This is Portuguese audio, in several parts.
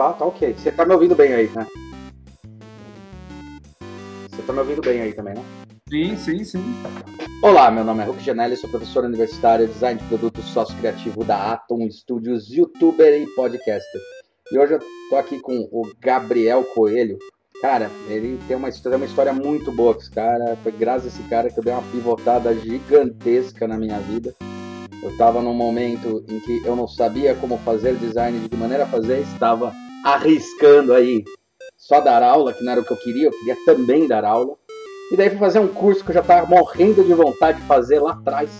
Tá, tá ok. Você tá me ouvindo bem aí, né? Você tá me ouvindo bem aí também, né? Sim, sim, sim. Olá, meu nome é Hulk Janelli, sou professor universitário, design de produtos sócio criativo da Atom Studios, youtuber e podcaster. E hoje eu tô aqui com o Gabriel Coelho. Cara, ele tem uma história, uma história muito boa com esse cara. Foi graças a esse cara que eu dei uma pivotada gigantesca na minha vida. Eu estava num momento em que eu não sabia como fazer design, de que maneira fazer, estava arriscando aí só dar aula, que não era o que eu queria, eu queria também dar aula. E daí fui fazer um curso que eu já estava morrendo de vontade de fazer lá atrás,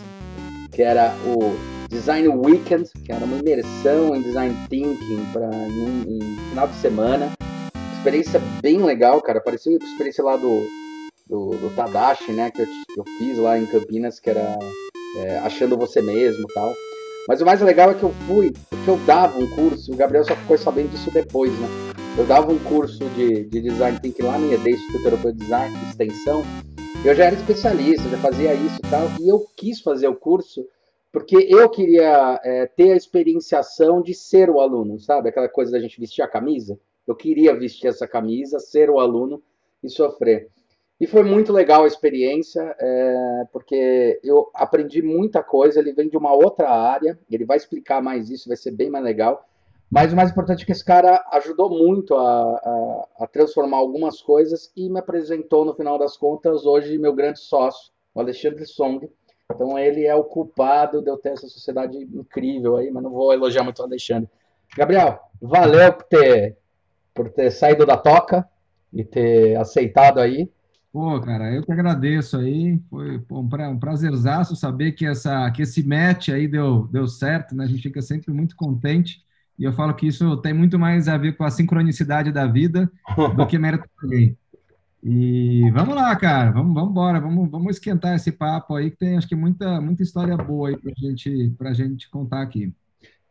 que era o Design Weekend, que era uma imersão em design thinking para em, em, final de semana. Experiência bem legal, cara. Parecia a experiência lá do, do, do Tadashi, né? Que eu, eu fiz lá em Campinas, que era é, achando você mesmo tal. Mas o mais legal é que eu fui, porque eu dava um curso, o Gabriel só ficou sabendo disso depois, né? Eu dava um curso de, de design thinking lá no ED, Instituto de Design, de extensão. Eu já era especialista, já fazia isso e tal, e eu quis fazer o curso porque eu queria é, ter a experienciação de ser o aluno, sabe? Aquela coisa da gente vestir a camisa. Eu queria vestir essa camisa, ser o aluno e sofrer. E foi muito legal a experiência, é, porque eu aprendi muita coisa. Ele vem de uma outra área, ele vai explicar mais isso, vai ser bem mais legal. Mas o mais importante é que esse cara ajudou muito a, a, a transformar algumas coisas e me apresentou, no final das contas, hoje meu grande sócio, o Alexandre Song. Então ele é o culpado de eu ter essa sociedade incrível aí, mas não vou elogiar muito o Alexandre. Gabriel, valeu por ter, por ter saído da toca e ter aceitado aí. Pô, cara, eu que agradeço aí. Foi pô, um, pra, prazerzaço saber que, essa, que esse match aí deu, deu certo, né? A gente fica sempre muito contente. E eu falo que isso tem muito mais a ver com a sincronicidade da vida do que mérito alguém. E vamos lá, cara, vamos, vamos embora, vamos, vamos esquentar esse papo aí, que tem acho que muita, muita história boa aí pra gente, pra gente contar aqui.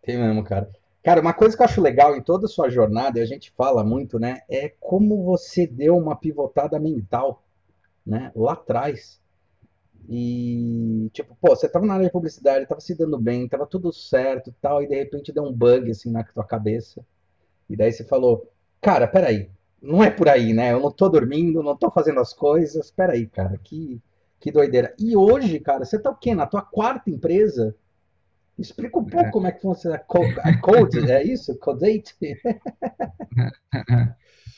Tem mesmo, cara. Cara, uma coisa que eu acho legal em toda a sua jornada, e a gente fala muito, né, é como você deu uma pivotada mental né? Lá atrás. E, tipo, pô, você tava na área de publicidade, tava se dando bem, tava tudo certo tal, e de repente deu um bug, assim, na tua cabeça. E daí você falou, cara, peraí, não é por aí, né? Eu não tô dormindo, não tô fazendo as coisas, peraí, cara, que, que doideira. E hoje, cara, você tá o quê? Na tua quarta empresa? Explica um pouco é. como é que funciona a Code, é isso? Codate?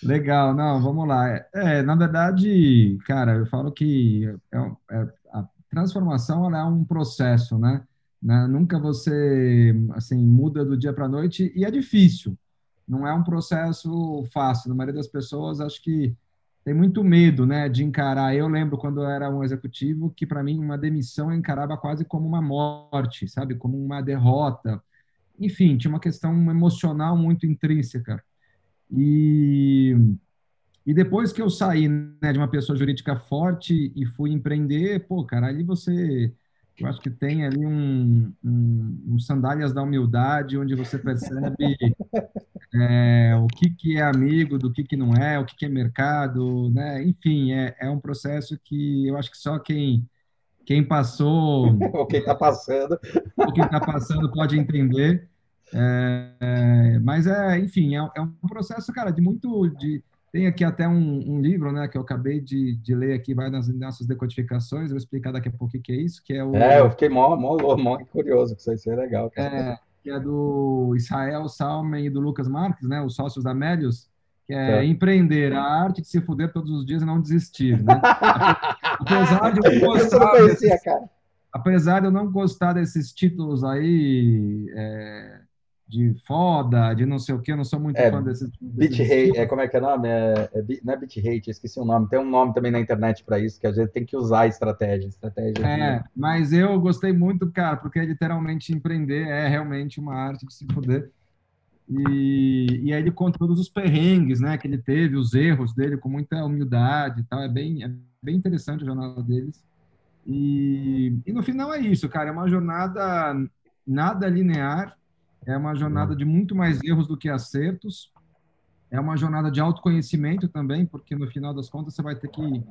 Legal, não, vamos lá. É, na verdade, cara, eu falo que é, é, a transformação é um processo, né? né? Nunca você assim muda do dia para a noite e é difícil. Não é um processo fácil. Na maioria das pessoas, acho que tem muito medo, né, de encarar. Eu lembro quando eu era um executivo que para mim uma demissão eu encarava quase como uma morte, sabe, como uma derrota. Enfim, tinha uma questão emocional muito intrínseca. E, e depois que eu saí né, de uma pessoa jurídica forte e fui empreender, pô, cara, ali você, eu acho que tem ali um, um, um sandálias da humildade, onde você percebe é, o que, que é amigo, do que, que não é, o que, que é mercado, né? Enfim, é, é um processo que eu acho que só quem quem passou ou quem está passando ou quem está passando pode entender é, é, mas é, enfim, é, é, um processo, cara, de muito. De, tem aqui até um, um, livro, né, que eu acabei de, de ler aqui, vai nas nossas decodificações, eu vou explicar daqui a pouco o que é isso, que é o... É, eu fiquei mó, mó, mó curioso, que isso aí é legal. É, que é do Israel Salmen e do Lucas Marques, né, os sócios da Melius, que é, é empreender, a arte de se fuder todos os dias e não desistir, né? Apesar de eu gostar... Eu não conhecia, desses, cara. Apesar de eu não gostar desses títulos aí... É, de foda, de não sei o que, eu não sou muito é, fã desses. Beat hate, é, como é que é o nome? É, é, não é beat hate, esqueci o nome. Tem um nome também na internet para isso, que a gente tem que usar estratégia. estratégia é, de... mas eu gostei muito, cara, porque literalmente empreender é realmente uma arte de se poder. E, e aí ele conta todos os perrengues, né, que ele teve, os erros dele com muita humildade e tal. É bem, é bem interessante a jornada deles. E, e no final é isso, cara, é uma jornada nada linear, é uma jornada de muito mais erros do que acertos. É uma jornada de autoconhecimento também, porque no final das contas você vai ter que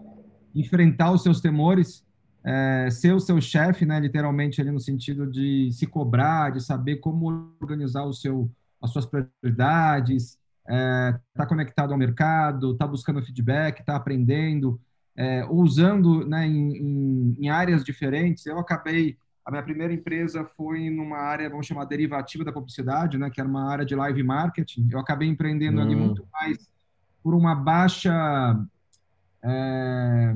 enfrentar os seus temores, é, ser o seu chefe, né, literalmente ali no sentido de se cobrar, de saber como organizar o seu as suas prioridades, está é, conectado ao mercado, está buscando feedback, está aprendendo, é, usando né, em, em, em, áreas diferentes. Eu acabei, a minha primeira empresa foi numa área, vamos chamar, derivativa da publicidade, né, que era uma área de live marketing. Eu acabei empreendendo hum. ali muito mais por uma baixa... É,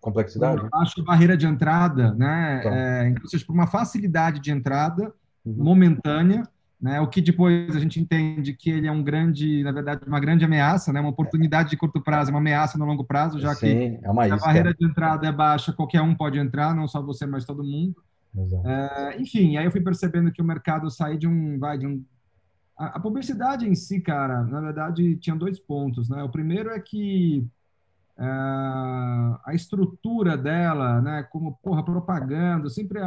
Complexidade? Uma baixa barreira de entrada, né? Então. É, então, ou seja, por uma facilidade de entrada uhum. momentânea, né? O que depois a gente entende que ele é um grande, na verdade, uma grande ameaça, né? Uma oportunidade de curto prazo, uma ameaça no longo prazo, já Sim, que é a barreira de entrada é baixa, qualquer um pode entrar, não só você, mas todo mundo. É, enfim, aí eu fui percebendo que o mercado sair de um, vai de um a, a publicidade em si, cara, na verdade tinha dois pontos, né? O primeiro é que é, a estrutura dela, né? Como porra propaganda, sempre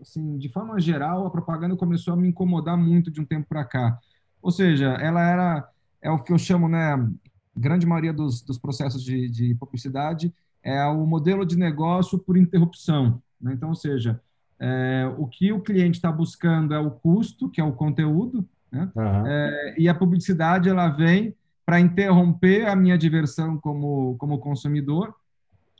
assim, de forma geral, a propaganda começou a me incomodar muito de um tempo para cá. Ou seja, ela era, é o que eu chamo, né, grande maioria dos, dos processos de, de publicidade é o modelo de negócio por interrupção. Né? Então, ou seja, é, o que o cliente está buscando é o custo, que é o conteúdo, né? uhum. é, e a publicidade ela vem para interromper a minha diversão como, como consumidor,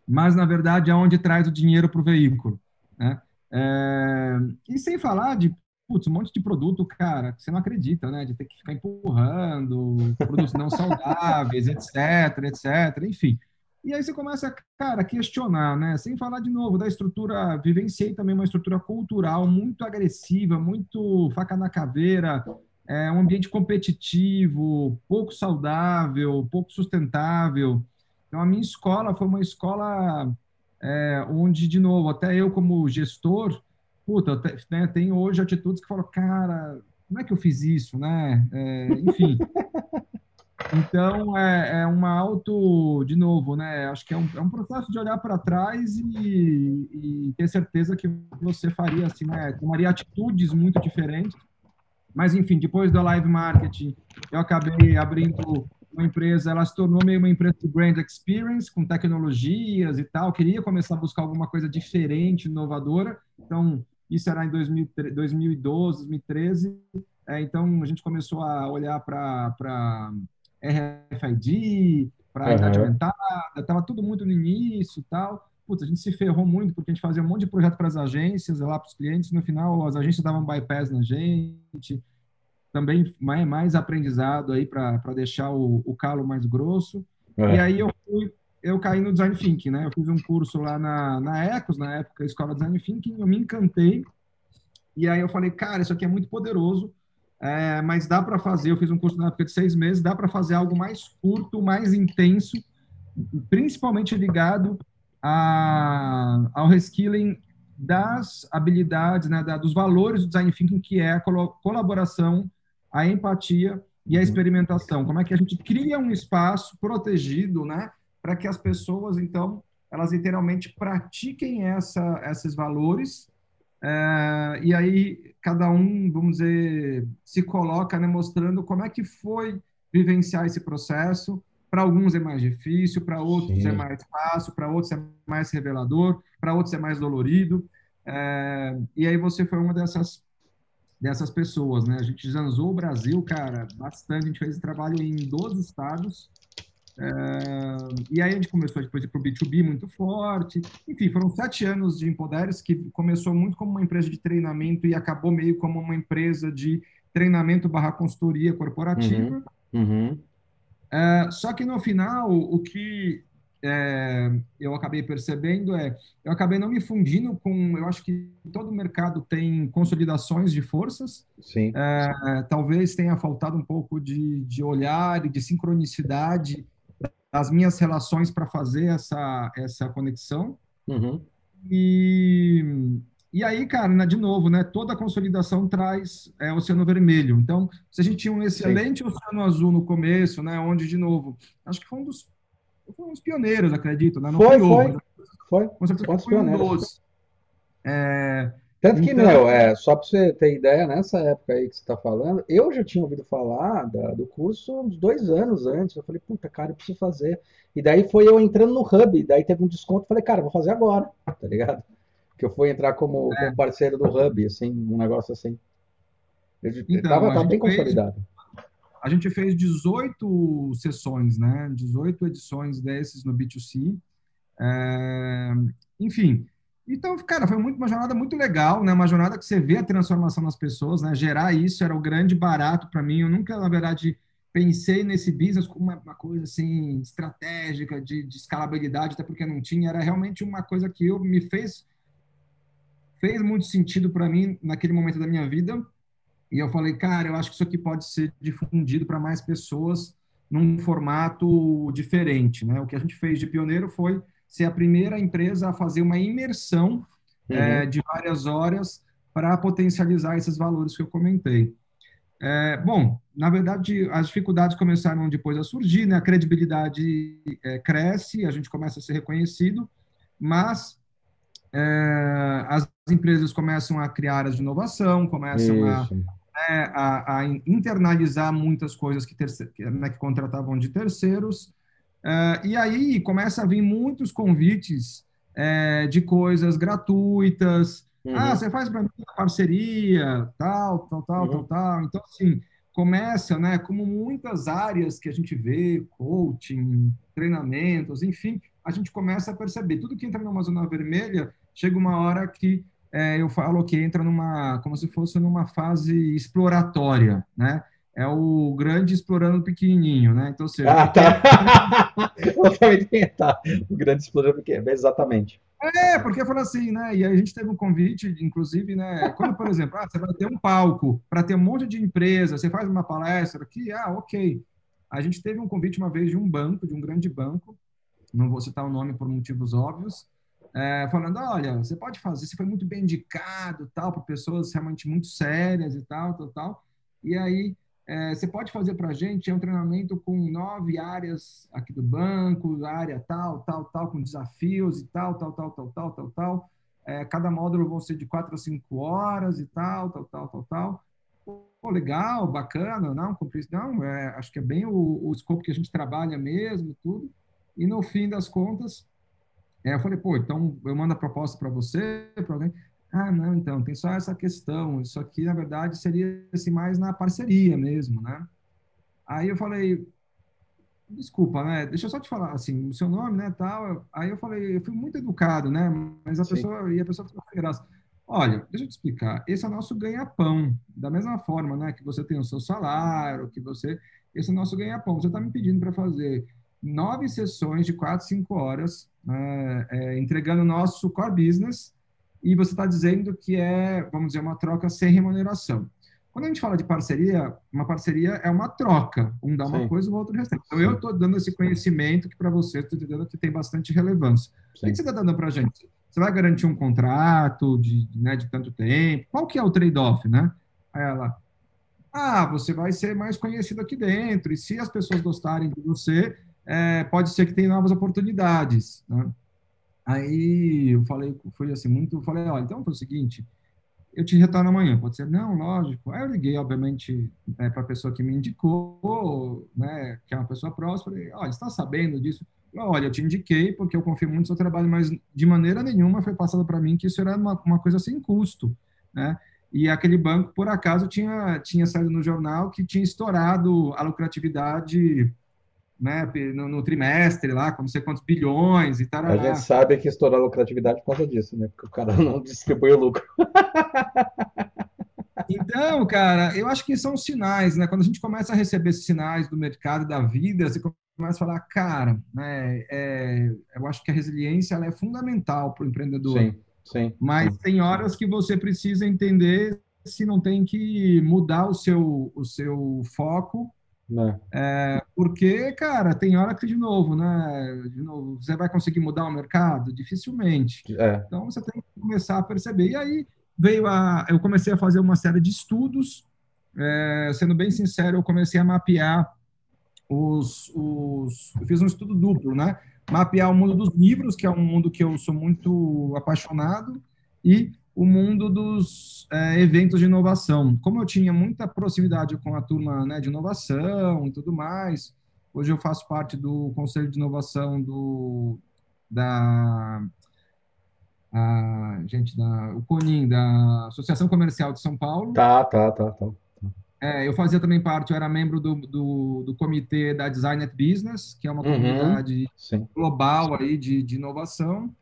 mas, na verdade, é onde traz o dinheiro para o veículo. Né? É, e sem falar de putz, um monte de produto, cara, que você não acredita, né? De ter que ficar empurrando, produtos não saudáveis, etc, etc, enfim. E aí você começa, cara, a questionar, né? Sem falar de novo da estrutura, vivenciei também uma estrutura cultural muito agressiva, muito faca na caveira, é um ambiente competitivo, pouco saudável, pouco sustentável. Então a minha escola foi uma escola é, onde, de novo, até eu como gestor, puta, né, tenho hoje atitudes que falam, cara, como é que eu fiz isso, né? É, enfim. Então, é, é uma auto, de novo, né? Acho que é um, é um processo de olhar para trás e, e, ter certeza que você faria, assim, né? Tomaria atitudes muito diferentes. Mas, enfim, depois do live marketing, eu acabei abrindo uma empresa, ela se tornou meio uma empresa de brand experience, com tecnologias e tal, queria começar a buscar alguma coisa diferente, inovadora, então isso era em 2012, 2013, é, então a gente começou a olhar para RFID, para uhum. idade aumentada, estava tudo muito no início e tal, Putz, a gente se ferrou muito porque a gente fazia um monte de projeto para as agências, lá para os clientes, no final as agências davam bypass na gente, também mais, mais aprendizado aí para deixar o, o calo mais grosso. É. E aí eu fui, eu caí no design thinking, né? Eu fiz um curso lá na, na Ecos, na época, Escola Design Thinking, eu me encantei. E aí eu falei, cara, isso aqui é muito poderoso, é, mas dá para fazer. Eu fiz um curso na época de seis meses, dá para fazer algo mais curto, mais intenso, principalmente ligado a, ao reskilling das habilidades, né, da, dos valores do design thinking, que é a colaboração a empatia e a uhum. experimentação. Como é que a gente cria um espaço protegido, né, para que as pessoas, então, elas literalmente pratiquem essa, esses valores é, e aí cada um, vamos dizer, se coloca né, mostrando como é que foi vivenciar esse processo. Para alguns é mais difícil, para outros Sim. é mais fácil, para outros é mais revelador, para outros é mais dolorido. É, e aí você foi uma dessas dessas pessoas, né? A gente zanzou o Brasil, cara, bastante. A gente fez trabalho em 12 estados. É, e aí a gente começou depois para o B2B muito forte. Enfim, foram sete anos de Empoderes, que começou muito como uma empresa de treinamento e acabou meio como uma empresa de treinamento barra consultoria corporativa. Uhum, uhum. É, só que no final, o que é, eu acabei percebendo é, eu acabei não me fundindo com, eu acho que todo mercado tem consolidações de forças. Sim. É, talvez tenha faltado um pouco de, de olhar e de sincronicidade das minhas relações para fazer essa, essa conexão. Uhum. E, e aí, cara, né, de novo, né, toda consolidação traz é, oceano vermelho. Então, se a gente tinha um excelente Sim. oceano azul no começo, né, onde, de novo, acho que foi um dos foi uns pioneiros, acredito, né? Não foi, foi. Foi, foi. foi foi pioneiros. É, Tanto que, então... meu, é, só para você ter ideia, nessa época aí que você está falando, eu já tinha ouvido falar da, do curso uns dois anos antes. Eu falei, puta, cara, eu preciso fazer. E daí foi eu entrando no Hub, daí teve um desconto, falei, cara, vou fazer agora, tá ligado? Que eu fui entrar como, é. como parceiro do Hub, assim, um negócio assim. Eu, então, tava, tava bem consolidado. a gente fez 18 sessões, né? 18 edições desses no B2C. É, enfim, então, cara, foi muito, uma jornada muito legal, né? Uma jornada que você vê a transformação nas pessoas, né? Gerar isso era o grande barato para mim. Eu nunca, na verdade, pensei nesse business como uma, uma coisa assim estratégica de, de, escalabilidade, até porque não tinha. Era realmente uma coisa que eu me fez fez muito sentido para mim naquele momento da minha vida. E eu falei, cara, eu acho que isso aqui pode ser difundido para mais pessoas num formato diferente, né? O que a gente fez de pioneiro foi ser a primeira empresa a fazer uma imersão uhum. é, de várias horas para potencializar esses valores que eu comentei. É, bom, na verdade, as dificuldades começaram depois a surgir, né? a credibilidade é, cresce, a gente começa a ser reconhecido, mas é, as empresas começam a criar áreas de inovação, começam a, né, a, a, internalizar muitas coisas que, né, que contratavam de terceiros, é, e aí começa a vir muitos convites é, de coisas gratuitas. Uhum. Ah, você faz para mim parceria, tal, tal, tal, uhum. tal, tal. Então, assim, começa, né, como muitas áreas que a gente vê, coaching, treinamentos, enfim, a gente começa a perceber. Tudo que entra numa zona vermelha, chega uma hora que é, eu falo que entra numa, como se fosse numa fase exploratória, né? É o grande explorando o pequenininho, né? Então, seja, ah, tá. tá. O grande explorando o pequeno, exatamente. É, porque falou assim, né? E a gente teve um convite, inclusive, né? Quando, por exemplo, ah, você vai ter um palco para ter um monte de empresa, você faz uma palestra aqui, ah, ok. A gente teve um convite uma vez de um banco, de um grande banco, não vou citar o nome por motivos óbvios, é, falando, olha, você pode fazer, você foi muito bem indicado, tal, para pessoas realmente muito sérias e tal, tal, tal. E aí é, você pode fazer para a gente é um treinamento com nove áreas aqui do banco, área tal, tal, tal, com desafios e tal, tal, tal, tal, tal, tal, tal. É, cada módulo vão ser de quatro a cinco horas e tal, tal, tal, tal, tal. Pô, legal, bacana, não, não, é, acho que é bem o, o escopo que a gente trabalha mesmo, tudo. E no fim das contas, é, eu falei, pô, então eu mando a proposta para você, para alguém. Ah, não, então, tem só essa questão. Isso aqui, na verdade, seria assim, mais na parceria mesmo, né? Aí eu falei, desculpa, né? Deixa eu só te falar, assim, o seu nome, né, tal. Aí eu falei, eu fui muito educado, né? Mas a Sim. pessoa, e a pessoa ficou sem graça. Olha, deixa eu te explicar. Esse é o nosso ganha-pão. Da mesma forma, né, que você tem o seu salário, que você... Esse é o nosso ganha-pão. Você está me pedindo para fazer nove sessões de quatro, cinco horas, é, é, entregando o nosso core business, e você está dizendo que é, vamos dizer, uma troca sem remuneração. Quando a gente fala de parceria, uma parceria é uma troca. Um dá uma Sim. coisa, o outro recebe. Então, eu estou dando esse conhecimento que para você, estou entendendo que tem bastante relevância. Sim. O que você está dando para a gente? Você vai garantir um contrato de, né, de tanto tempo? Qual que é o trade-off, né? Aí ela, ah, você vai ser mais conhecido aqui dentro, e se as pessoas gostarem de você, é, pode ser que tenha novas oportunidades, né? Aí eu falei, foi assim, muito, falei, ó, então foi o seguinte, eu te retorno amanhã, pode ser? Não, lógico. Aí eu liguei, obviamente, é, para a pessoa que me indicou, né, que é uma pessoa próxima, falei, olha, está sabendo disso? Olha, eu te indiquei porque eu confio muito no seu trabalho, mas de maneira nenhuma foi passado para mim que isso era uma, uma coisa sem custo, né? E aquele banco, por acaso, tinha, tinha saído no jornal que tinha estourado a lucratividade né, no, no, trimestre lá, com não sei quantos bilhões e tal. A gente sabe que estourou a lucratividade por causa disso, né? Porque o cara não distribui o lucro. Então, cara, eu acho que são sinais, né? Quando a gente começa a receber esses sinais do mercado, da vida, você começa a falar, cara, né? É, eu acho que a resiliência ela é fundamental para o empreendedor. Sim, sim. Mas sim. tem horas que você precisa entender se não tem que mudar o seu, o seu foco? É, porque, cara, tem hora que, de novo, né? De novo, você vai conseguir mudar o mercado? Dificilmente. É. Então, você tem que começar a perceber. E aí veio a... Eu comecei a fazer uma série de estudos. É, sendo bem sincero, eu comecei a mapear os, os... Eu fiz um estudo duplo, né? Mapear o mundo dos livros, que é um mundo que eu sou muito apaixonado, e o mundo dos é, eventos de inovação. Como eu tinha muita proximidade com a turma né, de inovação e tudo mais, hoje eu faço parte do Conselho de Inovação do, da a, gente da o CONIM, da Associação Comercial de São Paulo. Tá, tá, tá, tá. É, eu fazia também parte, eu era membro do, do, do comitê da Design at Business, que é uma uhum, comunidade sim. global aí de, de inovação.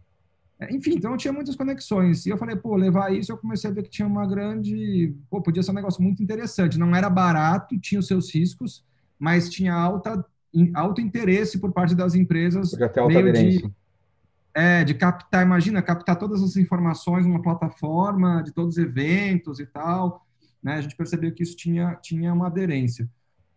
Enfim, então tinha muitas conexões. E eu falei, pô, levar isso, eu comecei a ver que tinha uma grande. Pô, podia ser um negócio muito interessante. Não era barato, tinha os seus riscos, mas tinha alta, alto interesse por parte das empresas. Ter alta aderência. De, é, de captar, imagina, captar todas as informações numa plataforma, de todos os eventos e tal. Né? A gente percebeu que isso tinha, tinha uma aderência.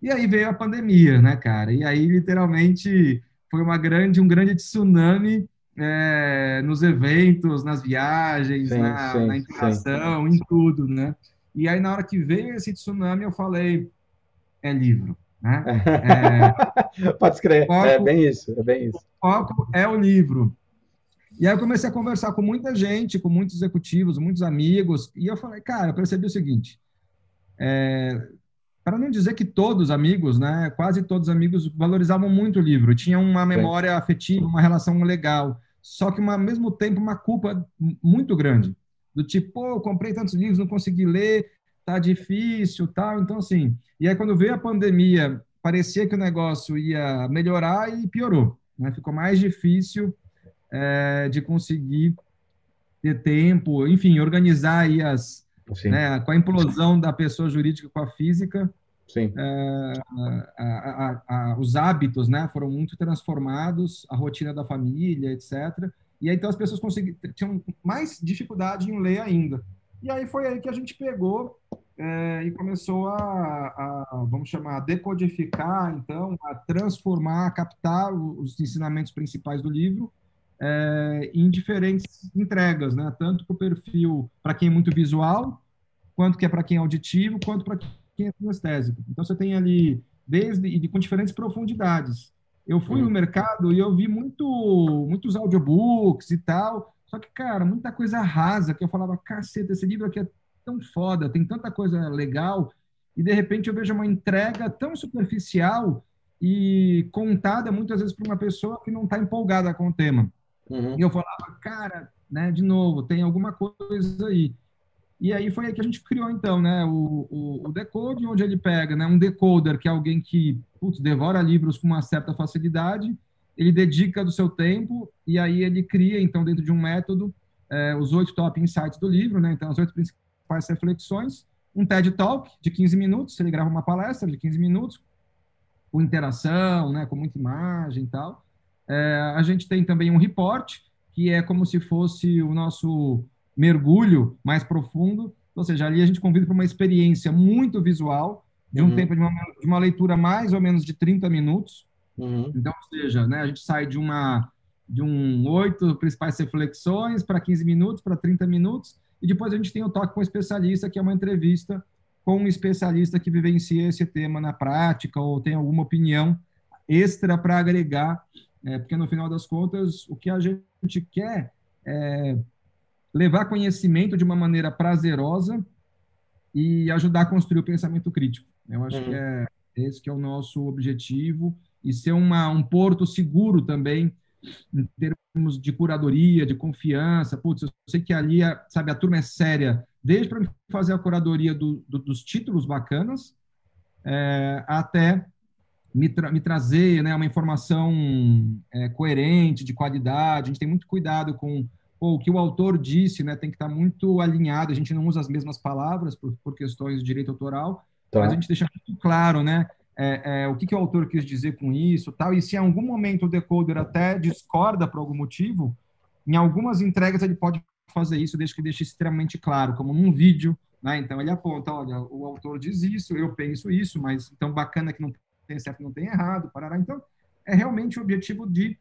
E aí veio a pandemia, né, cara? E aí, literalmente, foi uma grande, um grande tsunami é, nos eventos, nas viagens, sim, na, sim, na interação, sim. em tudo, né? E aí, na hora que veio esse tsunami, eu falei, é livro, né? É, Pode escrever, foco, é bem isso, é bem isso. O foco é o livro. E aí eu comecei a conversar com muita gente, com muitos executivos, muitos amigos, e eu falei, cara, eu percebi o seguinte, é, para não dizer que todos amigos, né, quase todos amigos valorizavam muito o livro, tinham uma memória afetiva, uma relação legal, só que ao mesmo tempo uma culpa muito grande, do tipo, pô, comprei tantos livros, não consegui ler, tá difícil, tal, então assim, e aí quando veio a pandemia, parecia que o negócio ia melhorar e piorou, né, ficou mais difícil é, de conseguir ter tempo, enfim, organizar aí as, né, com a implosão da pessoa jurídica com a física, é, a, a, a, os hábitos né, foram muito transformados, a rotina da família, etc. E aí, então as pessoas tinham mais dificuldade em ler ainda. E aí foi aí que a gente pegou é, e começou a, a, vamos chamar, decodificar, então, a transformar, a captar os ensinamentos principais do livro é, em diferentes entregas, né? Tanto para o perfil para quem é muito visual, quanto que é para quem é auditivo, quanto para quem é kinestésico. Então você tem ali desde e com diferentes profundidades. Eu fui no mercado e eu vi muito muitos audiobooks e tal, só que cara, muita coisa rasa que eu falava, caceta, esse livro aqui é tão foda, tem tanta coisa legal, e de repente eu vejo uma entrega tão superficial e contada muitas vezes por uma pessoa que não está empolgada com o tema. Uhum. E eu falava, cara, né, de novo, tem alguma coisa aí. E aí foi aí que a gente criou, então, né, o, o, o Decode, onde ele pega né, um decoder, que é alguém que putz, devora livros com uma certa facilidade, ele dedica do seu tempo, e aí ele cria, então, dentro de um método, é, os oito top insights do livro, né, então, as oito principais reflexões, um TED Talk de 15 minutos, ele grava uma palestra de 15 minutos, com interação, né, com muita imagem e tal, é, a gente tem também um report, que é como se fosse o nosso mergulho mais profundo, ou seja, ali a gente convida para uma experiência muito visual, de um uhum. tempo de uma, de uma, leitura mais ou menos de 30 minutos. Uhum. Então, ou seja, né, a gente sai de uma de um oito principais reflexões para 15 minutos, para 30 minutos, e depois a gente tem o toque com o especialista, que é uma entrevista com um especialista que vivencia esse tema na prática ou tem alguma opinião extra para agregar é, porque no final das contas o que a gente quer é levar conhecimento de uma maneira prazerosa e ajudar a construir o pensamento crítico. Eu acho uhum. que é esse que é o nosso objetivo e ser uma, um porto seguro também em termos de curadoria, de confiança. Putz, eu sei que ali, sabe, a turma é séria, desde para fazer a curadoria do, do, dos títulos bacanas é, até me, tra me trazer né, uma informação é, coerente, de qualidade. A gente tem muito cuidado com pô, o que o autor disse, né, tem que estar muito alinhado. A gente não usa as mesmas palavras por, por questões de direito autoral, tá. mas a gente deixa muito claro, né, é, é, o que, que o autor quis dizer com isso, tal. E se em algum momento o decoder até discorda por algum motivo, em algumas entregas ele pode fazer isso, desde que deixe extremamente claro, como num vídeo, né? Então ele aponta, olha, o autor diz isso, eu penso isso, mas então bacana que não tem certo, não tem errado, parará. Então, é realmente o objetivo de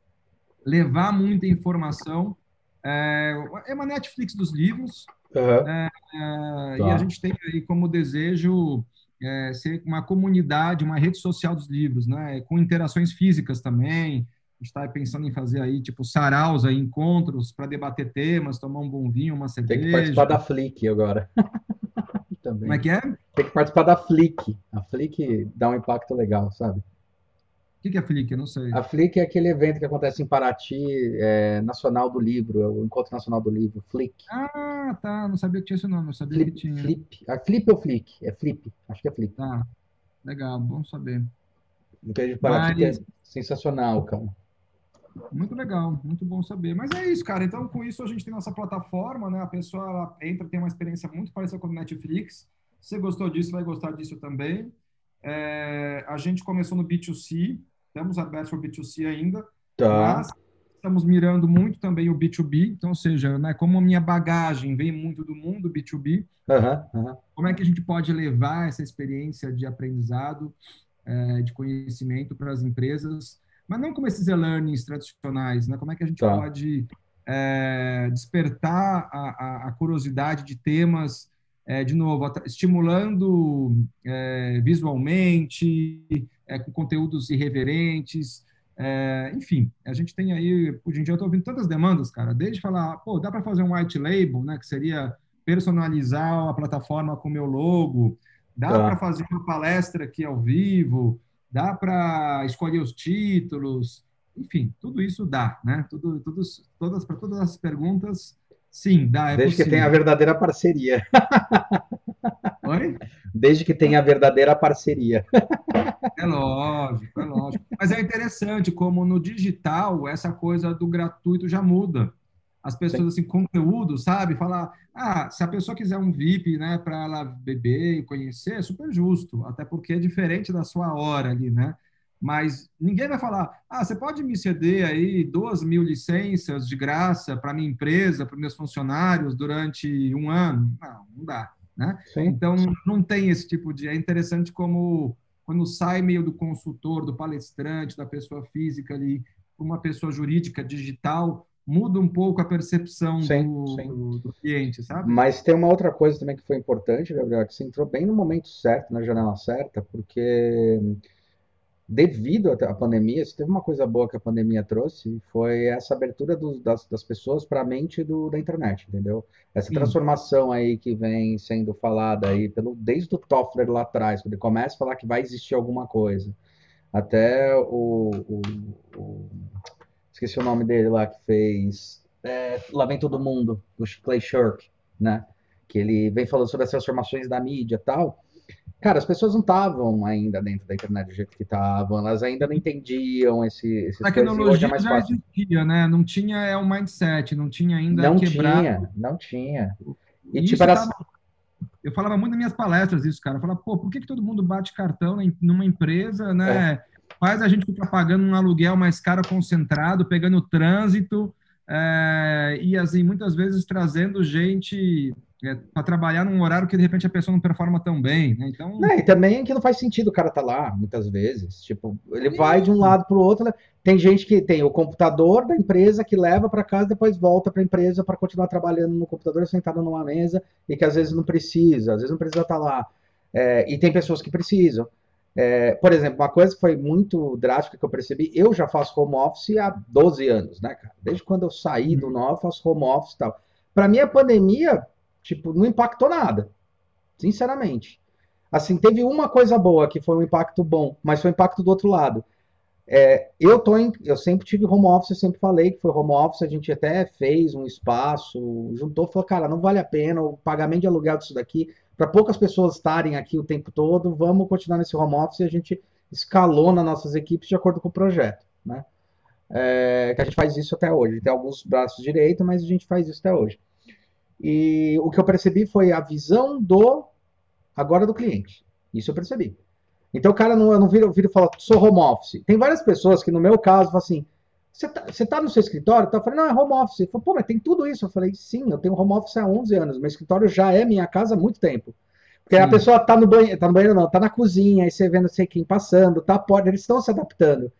levar muita informação. É, é uma Netflix dos livros, uhum. é, é, tá. e a gente tem aí como desejo é, ser uma comunidade, uma rede social dos livros, né, com interações físicas também. A gente está pensando em fazer aí, tipo, saraus, aí, encontros para debater temas, tomar um bom vinho, uma cerveja. Tem que participar da Flick agora. também. Como é que é? Tem que participar da Flick. A Flick dá um impacto legal, sabe? O que, que é Flick? Eu não sei. A Flick é aquele evento que acontece em Paraty, é, Nacional do Livro, é o Encontro Nacional do Livro, Flick. Ah, tá. Não sabia que tinha esse nome, eu sabia Flip, que tinha. Flip. A Flip ou Flick? É Flip, acho que é Flip. Tá. Legal, bom saber. Então, de Paraty que é Mas sensacional, cara. Muito legal, muito bom saber. Mas é isso, cara. Então, com isso, a gente tem nossa plataforma, né? A pessoa ela entra, tem uma experiência muito parecida com o Netflix. Se você gostou disso, vai gostar disso também. É, a gente começou no B2C, estamos abertos para o B2C ainda, Tá, mas estamos mirando muito também o B2B. Então, ou seja, né, como a minha bagagem vem muito do mundo B2B, aham, aham. como é que a gente pode levar essa experiência de aprendizado, eh, de conhecimento para as empresas, mas não como esses e-learnings tradicionais, né? Como é que a gente Tá. pode eh, despertar a, a- a curiosidade de temas, eh, de novo, estimulando eh, visualmente, eh, com conteúdos irreverentes, eh, enfim, a gente tem aí, hoje em dia eu estou ouvindo tantas demandas, cara, desde falar, pô, dá para fazer um white label, né, que seria personalizar a plataforma com o meu logo, dá Tá. para fazer uma palestra aqui ao vivo, dá para escolher os títulos, enfim, tudo isso dá, né? Tudo, todos, todas, para todas as perguntas, sim, dá, é Desde que tenha a possível. verdadeira parceria. Oi? Desde que tenha a verdadeira parceria. É lógico, é lógico. Mas é interessante como no digital essa coisa do gratuito já muda. As pessoas, assim, conteúdo, sabe? Falar, ah, se a pessoa quiser um VIP, né, para ela beber e conhecer, é super justo, até porque é diferente da sua hora ali, né? Mas ninguém vai falar, ah, você pode me ceder aí duas mil licenças de graça para minha empresa, para meus funcionários durante um ano? Não, não dá, né? Sim. Então, não tem esse tipo de. É interessante como quando sai meio do consultor, do palestrante, da pessoa física ali, uma pessoa jurídica digital, muda um pouco a percepção Sim, do, sim. do, do cliente, sabe? Mas tem uma outra coisa também que foi importante, Gabriel, que você entrou bem no momento certo, na janela certa, porque devido à pandemia, se teve uma coisa boa que a pandemia trouxe, foi essa abertura dos- das, das pessoas para a mente do- da internet, entendeu? Essa Sim. transformação aí que vem sendo falada aí pelo, desde o Toffler lá atrás, quando ele começa a falar que vai existir alguma coisa, até o, o- o- esqueci o nome dele lá que fez é, Lá Vem Todo Mundo, do Clay Shirk, né? Que ele vem falando sobre as transformações da mídia e tal. Cara, as pessoas não estavam ainda dentro da internet do jeito que estavam, elas ainda não entendiam esse, esses A é tecnologia mais já existia, né? Não tinha é, o mindset, não tinha ainda Não quebrado. tinha, não tinha. E E tipo, era tava Eu falava muito nas minhas palestras isso, cara. Eu falava, pô, por que, que todo mundo bate cartão numa empresa, né? Faz a gente ficar pagando um aluguel mais caro concentrado, pegando trânsito, é, e assim, muitas vezes trazendo gente para trabalhar num horário que de repente a pessoa não performa tão bem, né? Então, Né, e também que não faz sentido o cara tá lá, muitas vezes. Tipo, ele vai de um lado para o outro. né? Tem gente que tem o computador da empresa que leva para casa e depois volta para a empresa para continuar trabalhando no computador sentado numa mesa e que às vezes não precisa, às vezes não precisa estar lá. É, e tem pessoas que precisam. É, por exemplo, uma coisa que foi muito drástica que eu percebi, eu já faço home office há 12 anos, né, cara? Desde quando eu saí do nó, eu faço home office e tal. Para mim, a pandemia, tipo, não impactou nada, sinceramente. Assim, teve uma coisa boa que foi um impacto bom, mas foi um impacto do outro lado. É, eu tô em, eu sempre tive home office, eu sempre falei que foi home office, a gente até fez um espaço, juntou, falou, cara, não vale a pena o pagamento de aluguel disso daqui, para poucas pessoas estarem aqui o tempo todo, vamos continuar nesse home office e a gente escalou nas nossas equipes de acordo com o projeto, né? É, que a gente faz isso até hoje. Tem alguns braços direitos, mas a gente faz isso até hoje. E o que eu percebi foi a visão do agora do cliente. Isso eu percebi. Então o cara não, eu não vira, vira e sou home office. Tem várias pessoas que no meu caso falam assim, você tá, você tá no seu escritório? Então, eu falei, não, é home office. Ele falou, pô, mas tem tudo isso. Eu falei, sim, eu tenho home office há 11 anos. Meu escritório já é minha casa há muito tempo. Porque a Sim. pessoa tá no banheiro, tá no banheiro não, tá na cozinha, aí você vê não sei quem passando, tá, pode, eles estão se adaptando.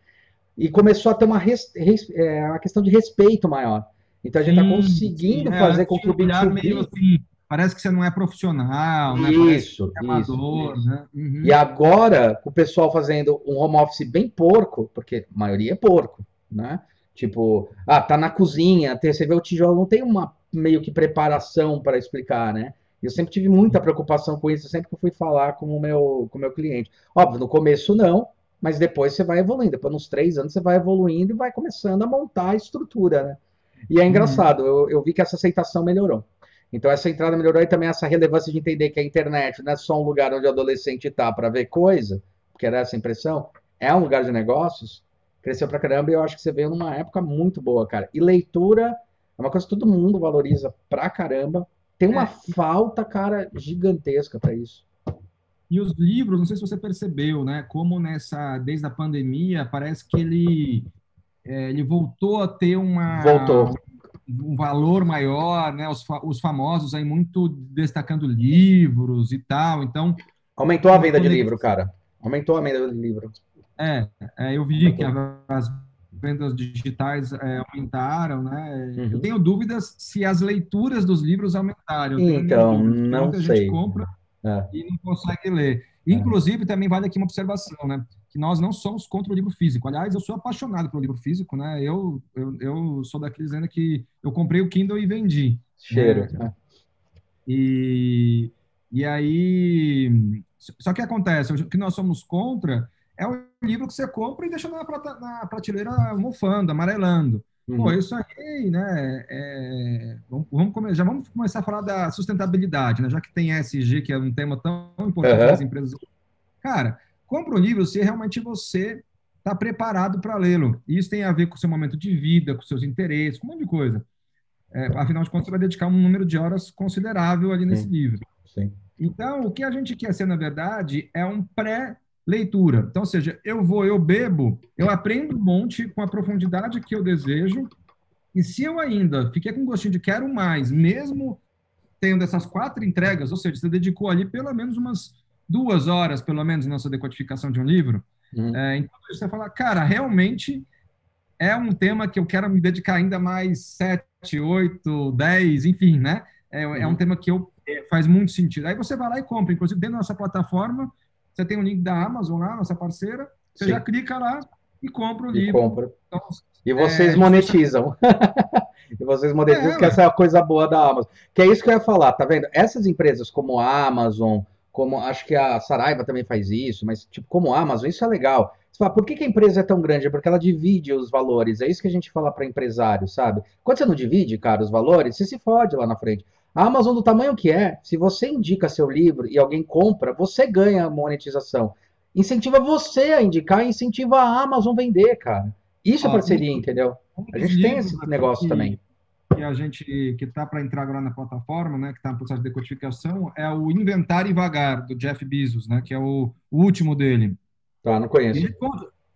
E começou a ter uma, res- res- é, uma questão de respeito maior. Então a gente tá sim, conseguindo sim, é, fazer antes com que o meio B2B... assim, parece que você não é profissional, né? Isso, é amador, isso. né? Uhum. E agora, o pessoal fazendo um home office bem porco, porque a maioria é porco, né? Tipo, ah, tá na cozinha, vê o tijolo, não tem uma meio que preparação para explicar, né? Eu sempre tive muita preocupação com isso, sempre que eu fui falar com o meu, com o meu cliente. Óbvio, no começo não, mas depois você vai evoluindo. Depois, uns três anos, você vai evoluindo e vai começando a montar a estrutura, né? E é engraçado, uhum. eu, eu vi que essa aceitação melhorou. Então, essa entrada melhorou e também essa relevância de entender que a internet não é só um lugar onde o adolescente está para ver coisa, porque era essa impressão, é um lugar de negócios, cresceu pra caramba e eu acho que você veio numa época muito boa, cara. E leitura é uma coisa que todo mundo valoriza pra caramba. Tem uma é. falta, cara, gigantesca para isso. E os livros, não sei se você percebeu, né? Como nessa, desde a pandemia, parece que ele, é, ele voltou a ter uma. Voltou um valor maior, né? Os, os famosos aí muito destacando livros e tal. Então aumentou a venda de livro, cara. Aumentou a venda de livro. É, é eu vi que as vendas digitais é, aumentaram, né? Uhum. Eu tenho dúvidas se as leituras dos livros aumentaram. Então, não muita sei. gente compra é. e não consegue ler. É. Inclusive, também vale aqui uma observação, né? Que nós não somos contra o livro físico. Aliás, eu sou apaixonado pelo livro físico, né? Eu, eu, eu sou daqueles ainda que eu comprei o Kindle e vendi. Cheiro. Né? E, e aí... Só que acontece, o que nós somos contra é o livro que você compra e deixa na, na prateleira mofando, amarelando. Uhum. Pô, isso aí, né? É, vamos, vamos, já vamos começar a falar da sustentabilidade, né? Já que tem ESG, que é um tema tão importante uhum. para as empresas. Cara, compra um livro se realmente você está preparado para lê-lo. Isso tem a ver com o seu momento de vida, com seus interesses, com um monte de coisa. É, afinal de contas, você vai dedicar um número de horas considerável ali nesse Sim. livro. Sim. Então, o que a gente quer ser, na verdade, é um pré leitura. Então, ou seja, eu vou, eu bebo, eu aprendo um monte com a profundidade que eu desejo, e se eu ainda fiquei com gostinho de quero mais, mesmo tendo essas quatro entregas, ou seja, você dedicou ali pelo menos umas duas horas, pelo menos, nessa decodificação de um livro, uhum. é, então você fala, cara, realmente é um tema que eu quero me dedicar ainda mais sete, oito, dez, enfim, né? É, uhum. é um uhum. tema que eu, é, faz muito sentido. Aí você vai lá e compra, inclusive dentro da nossa plataforma, você tem o um link da Amazon lá, nossa parceira, você Sim. já clica lá e compra o e livro. Compra. Então, e vocês é, monetizam. e vocês monetizam, é, que essa é a coisa boa da Amazon. Que é isso que eu ia falar, tá vendo? Essas empresas como a Amazon, como acho que a Saraiva também faz isso, mas tipo, como a Amazon, isso é legal. Você fala, por que, que a empresa é tão grande? É porque ela divide os valores. É isso que a gente fala para empresário, sabe? Quando você não divide, cara, os valores, você se fode lá na frente. A Amazon, do tamanho que é, se você indica seu livro e alguém compra, você ganha monetização. Incentiva você a indicar e incentiva a Amazon vender, cara. Isso é parceria, muito, entendeu? A gente tem esse negócio que, também. E a gente que está para entrar agora na plataforma, né, que está no processo de decodificação, é o Inventar e Vagar, do Jeff Bezos, né, que é o, o último dele. Tá, não conheço. Ele,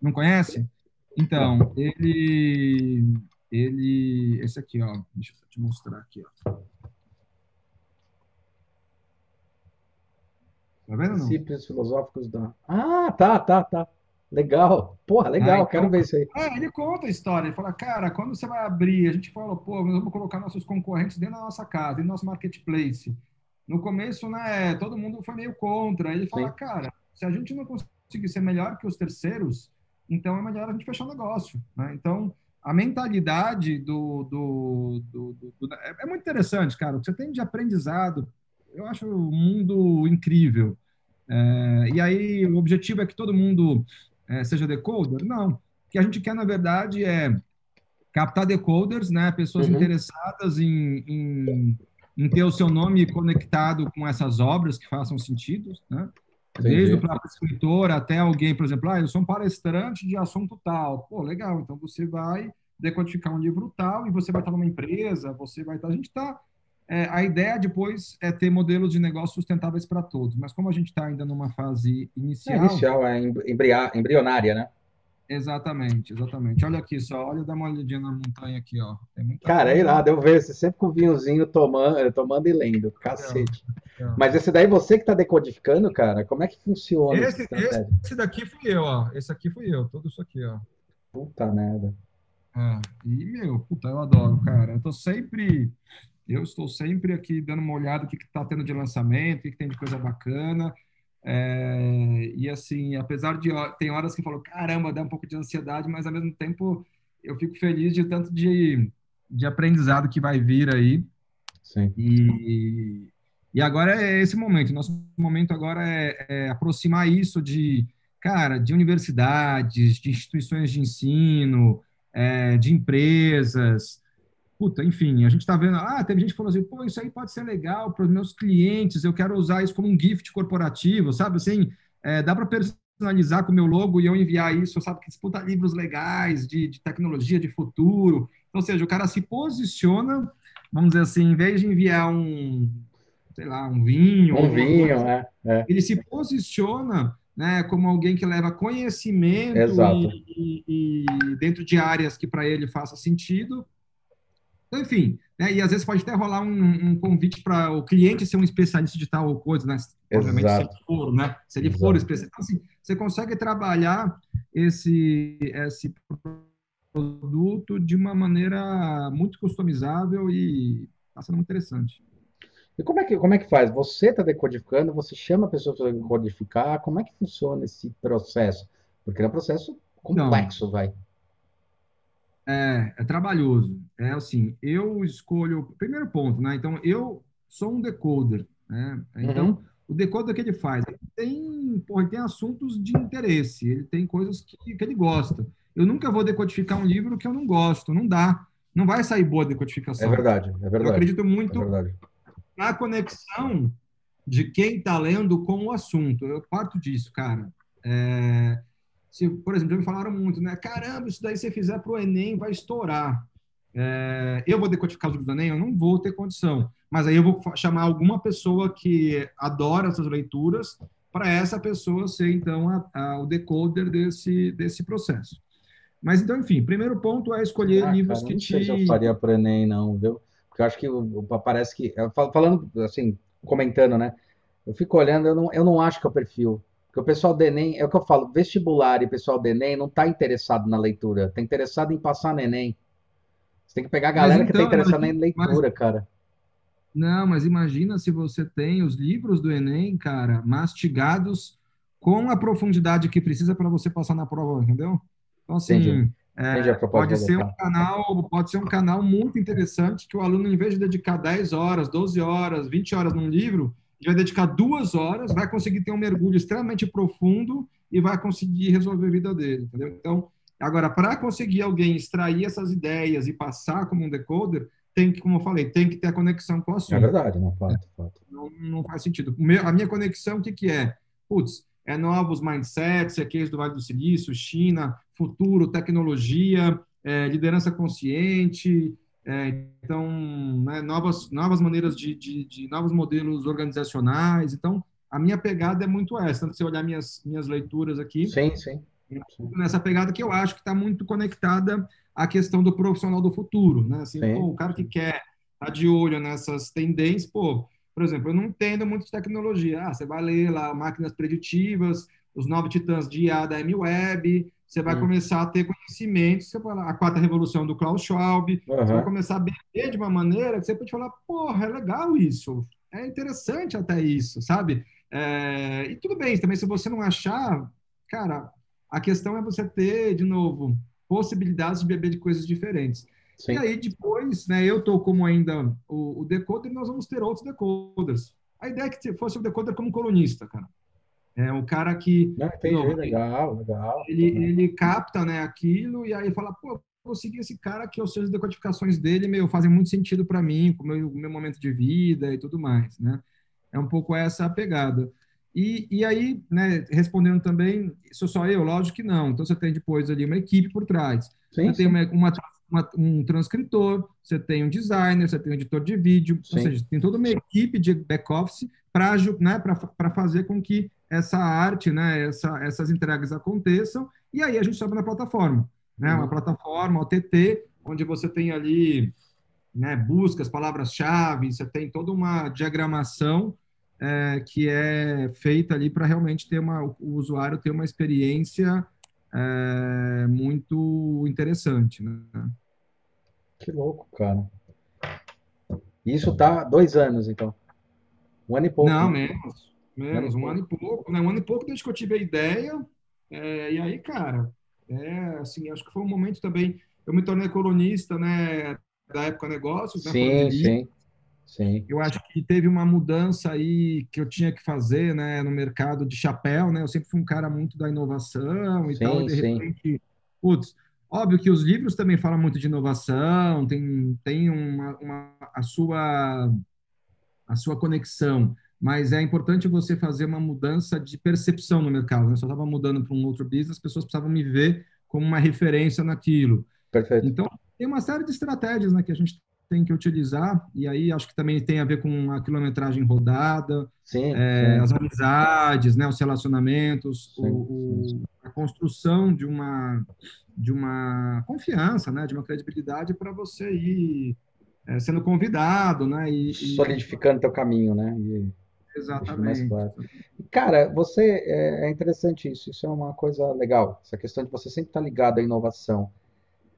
não conhece? Então, ele. Ele. Esse aqui, ó. Deixa eu te mostrar aqui, ó. Tá vendo? Princípios filosóficos da. Ah, tá, tá, tá. Legal. Porra, legal, ah, então, quero ver isso aí. É, ele conta a história, ele fala, cara, quando você vai abrir, a gente fala, pô, nós vamos colocar nossos concorrentes dentro da nossa casa, dentro do nosso marketplace. No começo, né, todo mundo foi meio contra. Ele fala, Sim. cara, se a gente não conseguir ser melhor que os terceiros, então é melhor a gente fechar o negócio. Né? Então, a mentalidade do, do, do, do, é, é muito interessante, cara. O que você tem de aprendizado eu acho o mundo incrível. É, e aí, o objetivo é que todo mundo é, seja decoder? Não. O que a gente quer, na verdade, é captar decoders, né? pessoas uhum. interessadas em, em, em, ter o seu nome conectado com essas obras que façam sentido, né? Desde o próprio escritor até alguém, por exemplo, ah, eu sou um palestrante de assunto tal. Pô, legal, então você vai decodificar um livro tal e você vai estar numa empresa, você vai estar... A gente está é, a ideia depois é ter modelos de negócio sustentáveis para todos, mas como a gente está ainda numa fase inicial. É inicial, é embrionária, né? Exatamente, exatamente. Olha aqui só, olha, dá uma olhadinha na montanha aqui, ó. Cara, é irado, eu vejo, você sempre com o vinhozinho tomando, tomando e lendo, cacete. É, é. Mas esse daí você que está decodificando, cara, como é que funciona? Esse, esse, daqui fui eu, ó. Esse aqui fui eu, tudo isso aqui, ó. Puta merda. É, e, meu, puta, eu adoro, cara. Eu tô sempre eu estou sempre aqui dando uma olhada o que está tendo de lançamento, o que, que tem de coisa bacana. É, e assim, apesar de tem horas que eu falo, caramba, dá um pouco de ansiedade, mas ao mesmo tempo eu fico feliz de tanto de, de aprendizado que vai vir aí. Sim. E, e agora é esse momento. Nosso momento agora é, é aproximar isso de, cara, de universidades, de instituições de ensino, é, de empresas. Puta, enfim, a gente está vendo. Ah, teve gente que falou assim: pô, isso aí pode ser legal para os meus clientes, eu quero usar isso como um gift corporativo, sabe? Assim, é, dá para personalizar com o meu logo e eu enviar isso, sabe? Que disputa livros legais de, de tecnologia, de futuro. Então, ou seja, o cara se posiciona, vamos dizer assim, em vez de enviar um, sei lá, um vinho. Um vinho, coisa, é, é. Ele se posiciona né, como alguém que leva conhecimento e, e, e, dentro de áreas que para ele faça sentido. Então, enfim, né, e às vezes pode até rolar um, um convite para o cliente ser um especialista de tal coisa, né? Obviamente, Exato. se ele for, né? Se ele Exato. for especialista. Então, assim, você consegue trabalhar esse, esse produto de uma maneira muito customizável e está sendo muito interessante. E como é que, como é que faz? Você está decodificando, você chama a pessoa para decodificar, como é que funciona esse processo? Porque é um processo complexo, Não, vai. É, é trabalhoso. É assim, eu escolho. Primeiro ponto, né? Então, eu sou um decoder, né? Então, uhum. o decoder que ele faz, ele tem, porra, ele tem assuntos de interesse, ele tem coisas que, que ele gosta. Eu nunca vou decodificar um livro que eu não gosto, não dá. Não vai sair boa a decodificação. É verdade, é verdade. Eu acredito muito é na conexão de quem está lendo com o assunto. Eu parto disso, cara. É, se, por exemplo, já me falaram muito, né? Caramba, isso daí se você fizer para o Enem vai estourar. É, eu vou decodificar os livros do Enem? Eu não vou ter condição. Mas aí eu vou chamar alguma pessoa que adora essas leituras para essa pessoa ser, então, a, a, o decoder desse, desse processo. Mas, então, enfim, primeiro ponto é escolher ah, livros cara, que não te... Não sei se eu faria para o Enem, não, viu? Porque eu acho que parece que. Falando assim, comentando, né? Eu fico olhando, eu não, eu não acho que é o perfil. Porque o pessoal do Enem, é o que eu falo, vestibular e pessoal do Enem não está interessado na leitura, está interessado em passar no Enem. Você tem que pegar a galera então, que está interessada na leitura, mas, cara. Não, mas imagina se você tem os livros do Enem, cara, mastigados com a profundidade que precisa para você passar na prova, entendeu? Então, assim, Entendi. É, pode ser um canal, pode ser um canal muito interessante que o aluno, em vez de dedicar 10 horas, 12 horas, 20 horas num livro, vai dedicar duas horas, vai conseguir ter um mergulho extremamente profundo e vai conseguir resolver a vida dele, entendeu? Então, agora, para conseguir alguém extrair essas ideias e passar como um decoder, tem que, como eu falei, tem que ter a conexão com o assunto. É verdade, não, fato, fato. Não, não faz sentido. A minha conexão, o que, que é? Putz, é novos mindsets, é case do Vale do Silício, China, futuro, tecnologia, é, liderança consciente, é, então, né, novas, novas maneiras de, de, de, novos modelos organizacionais. Então, a minha pegada é muito essa. Tanto se você olhar minhas, minhas leituras aqui, sim, sim. nessa pegada que eu acho que está muito conectada à questão do profissional do futuro. Né? Assim, pô, o cara que quer estar tá de olho nessas tendências, pô, por exemplo, eu não entendo muito de tecnologia. Ah, você vai ler lá máquinas preditivas, os nove titãs de IA da M-Web, você vai hum. começar a ter conhecimento, você vai a quarta revolução do Klaus Schwab, uhum. você vai começar a beber de uma maneira que você pode falar, porra, é legal isso, é interessante até isso, sabe? É, e tudo bem, também se você não achar, cara, a questão é você ter, de novo, possibilidades de beber de coisas diferentes. Sim. E aí depois, né, eu estou como ainda o, o decoder, nós vamos ter outros decoders. A ideia é que fosse o decoder como colunista, cara. É um cara que. Não, entendi, não, legal, legal. Ele, uhum. ele capta né, aquilo e aí fala, pô, vou seguir esse cara que, ou seja, as decodificações dele meu, fazem muito sentido para mim, com o meu, meu momento de vida e tudo mais, né? É um pouco essa a pegada. E, e aí, né, respondendo também, sou só eu? Lógico que não. Então, você tem depois ali uma equipe por trás. Sim, você sim. tem uma, uma uma, um transcritor, você tem um designer, você tem um editor de vídeo, Sim. ou seja, tem toda uma equipe de back-office para né, fazer com que essa arte, né, essa, essas entregas aconteçam, e aí a gente sobe na plataforma. Né, uhum. Uma plataforma, OTT, onde você tem ali né, buscas, palavras-chave, você tem toda uma diagramação é, que é feita ali para realmente ter uma, o usuário ter uma experiência é, muito interessante. Né? Que louco, cara. Isso tá dois anos, então. Um ano e pouco. Não, menos. Menos, um ano, e pouco. Né? Um ano e pouco desde que eu tive a ideia. É, e aí, cara, é, assim, acho que foi um momento também. Eu me tornei colunista, né? Da época negócios, né? Sim, sim. Sim. Eu acho que teve uma mudança aí que eu tinha que fazer, né, no mercado de chapéu, né? Eu sempre fui um cara muito da inovação e sim, tal, e de sim. repente, putz, óbvio que os livros também falam muito de inovação, tem, tem uma, uma, a sua a sua conexão, mas é importante você fazer uma mudança de percepção no mercado. Né? Eu só estava mudando para um outro business, as pessoas precisavam me ver como uma referência naquilo. Perfeito. Então, tem uma série de estratégias né, que a gente tem que utilizar, e aí acho que também tem a ver com a quilometragem rodada, sim, é, sim. as amizades, né, os relacionamentos, Sim, o, a construção de uma, de uma confiança, né, de uma credibilidade para você ir é, sendo convidado, né, e, e- Solidificando teu caminho, né? E exatamente. Cara, você é é interessante isso. Isso é uma coisa legal. Essa questão de você sempre estar ligado à inovação.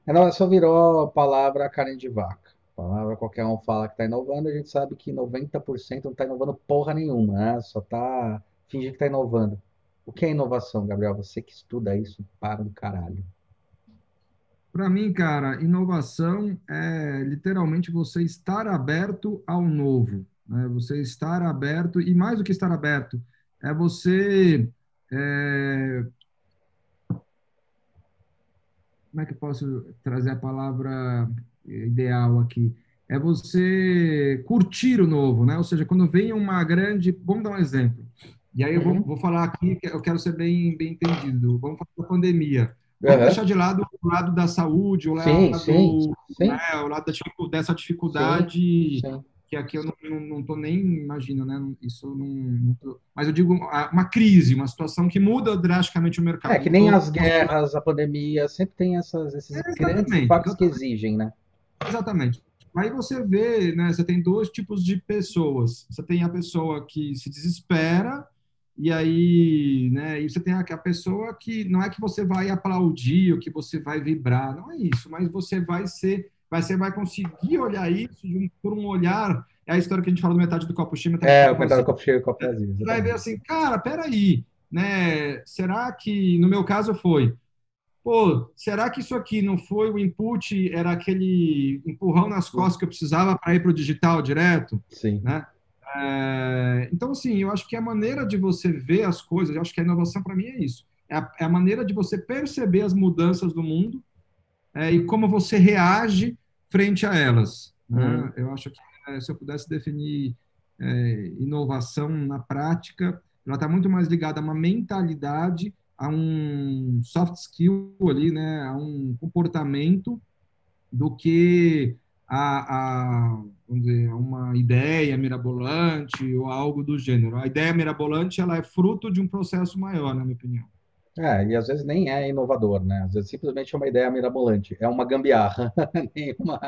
A inovação virou palavra carne de vaca. Palavra qualquer um fala que está inovando, a gente sabe que 90% não está inovando porra nenhuma, né? Só está fingindo que está inovando. O que é inovação, Gabriel? Você que estuda isso, para do caralho. Para mim, cara, inovação é literalmente você estar aberto ao novo, né? Você estar aberto, e mais do que estar aberto, é você. é, como é que eu posso trazer a palavra ideal aqui? É você curtir o novo, né? Ou seja, quando vem uma grande. Vamos dar um exemplo. E aí eu vou, Uhum. vou falar aqui, eu quero ser bem, bem entendido. Vamos falar da pandemia. Vamos Aham. deixar de lado o lado da saúde, o Sim, lado, sim, sim, né, o lado da dessa dificuldade sim. Que aqui eu não, tô nem imagino, né? Isso não, não tô- mas eu digo a- uma crise, uma situação que muda drasticamente o mercado. É que nem tô- as guerras, a pandemia, sempre tem essas, esses É, grandes impactos que exigem, né? Exatamente. Aí você vê, né? Você tem dois tipos de pessoas. Você tem a pessoa que se desespera e aí, né? E você tem a, a pessoa que não é que você vai aplaudir ou que você vai vibrar, não é isso. Mas você vai ser, vai você vai conseguir olhar isso um- por um olhar. É a história que a gente fala do metade do copo cheio, metade É, do o copo coitado do copo cheio e copo vazio. Você vai ver assim, cara, peraí, né? Será que, no meu caso, foi, pô, será que isso aqui não foi o input, era aquele empurrão nas costas que eu precisava para ir para o digital direto, Sim. né? É, então, assim, eu acho que a maneira de você ver as coisas, eu acho que a inovação para mim é isso, é a, é a maneira de você perceber as mudanças do mundo é, e como você reage frente a elas. né? Hum. Eu acho que é, se eu pudesse definir é, inovação na prática, ela está muito mais ligada a uma mentalidade, a um soft skill ali, né, a um comportamento, do que a, a, vamos dizer, a uma ideia mirabolante ou algo do gênero. A ideia mirabolante ela é fruto de um processo maior, na minha opinião. É, e às vezes nem é inovador, né? Às vezes simplesmente é uma ideia mirabolante, é uma gambiarra. Nenhuma.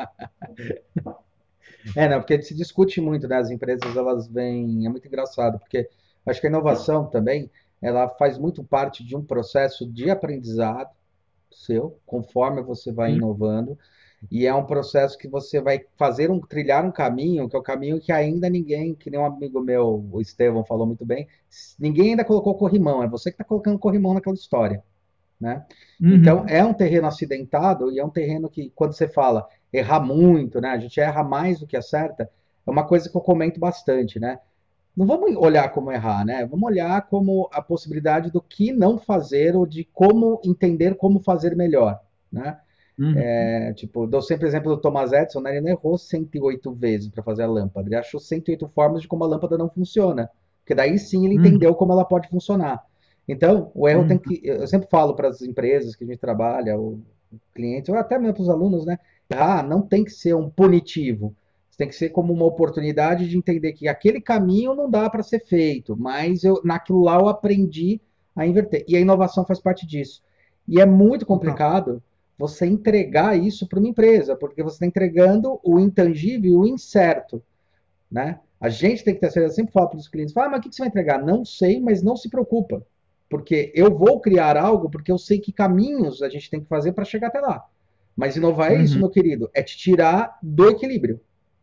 É, não, porque se discute muito, né? As empresas, elas vêm. É muito engraçado, porque acho que a inovação também, ela faz muito parte de um processo de aprendizado seu, conforme você vai Sim. inovando, e é um processo que você vai fazer um, trilhar um caminho, que é o caminho que ainda ninguém, que nem um amigo meu, o Estevão, falou muito bem, ninguém ainda colocou corrimão, é você que está colocando corrimão naquela história, né? Uhum. Então, é um terreno acidentado e é um terreno que, quando você fala errar muito, né? A gente erra mais do que acerta, é uma coisa que eu comento bastante, né? Não vamos olhar como errar, né? Vamos olhar como a possibilidade do que não fazer ou de como entender como fazer melhor, né? Uhum. É, tipo, dou sempre o exemplo do Thomas Edison, né? Ele não errou 108 vezes para fazer a lâmpada, ele achou 108 formas de como a lâmpada não funciona, porque daí sim ele Uhum. entendeu como ela pode funcionar. Então, o erro Uhum. tem que. Eu sempre falo para as empresas que a gente trabalha, ou clientes, ou até mesmo para os alunos, né? Errar não tem que ser um punitivo. Tem que ser como uma oportunidade de entender que aquele caminho não dá para ser feito, mas eu, naquilo lá eu aprendi a inverter. E a inovação faz parte disso. E é muito complicado você entregar isso para uma empresa, porque você está entregando o intangível e o incerto. Né? A gente tem que ter certeza, eu sempre falo para os clientes, fala, ah, mas o que você vai entregar? Não sei, mas não se preocupa. Porque eu vou criar algo porque eu sei que caminhos a gente tem que fazer para chegar até lá. Mas inovar é isso, Uhum. meu querido, é te tirar do equilíbrio.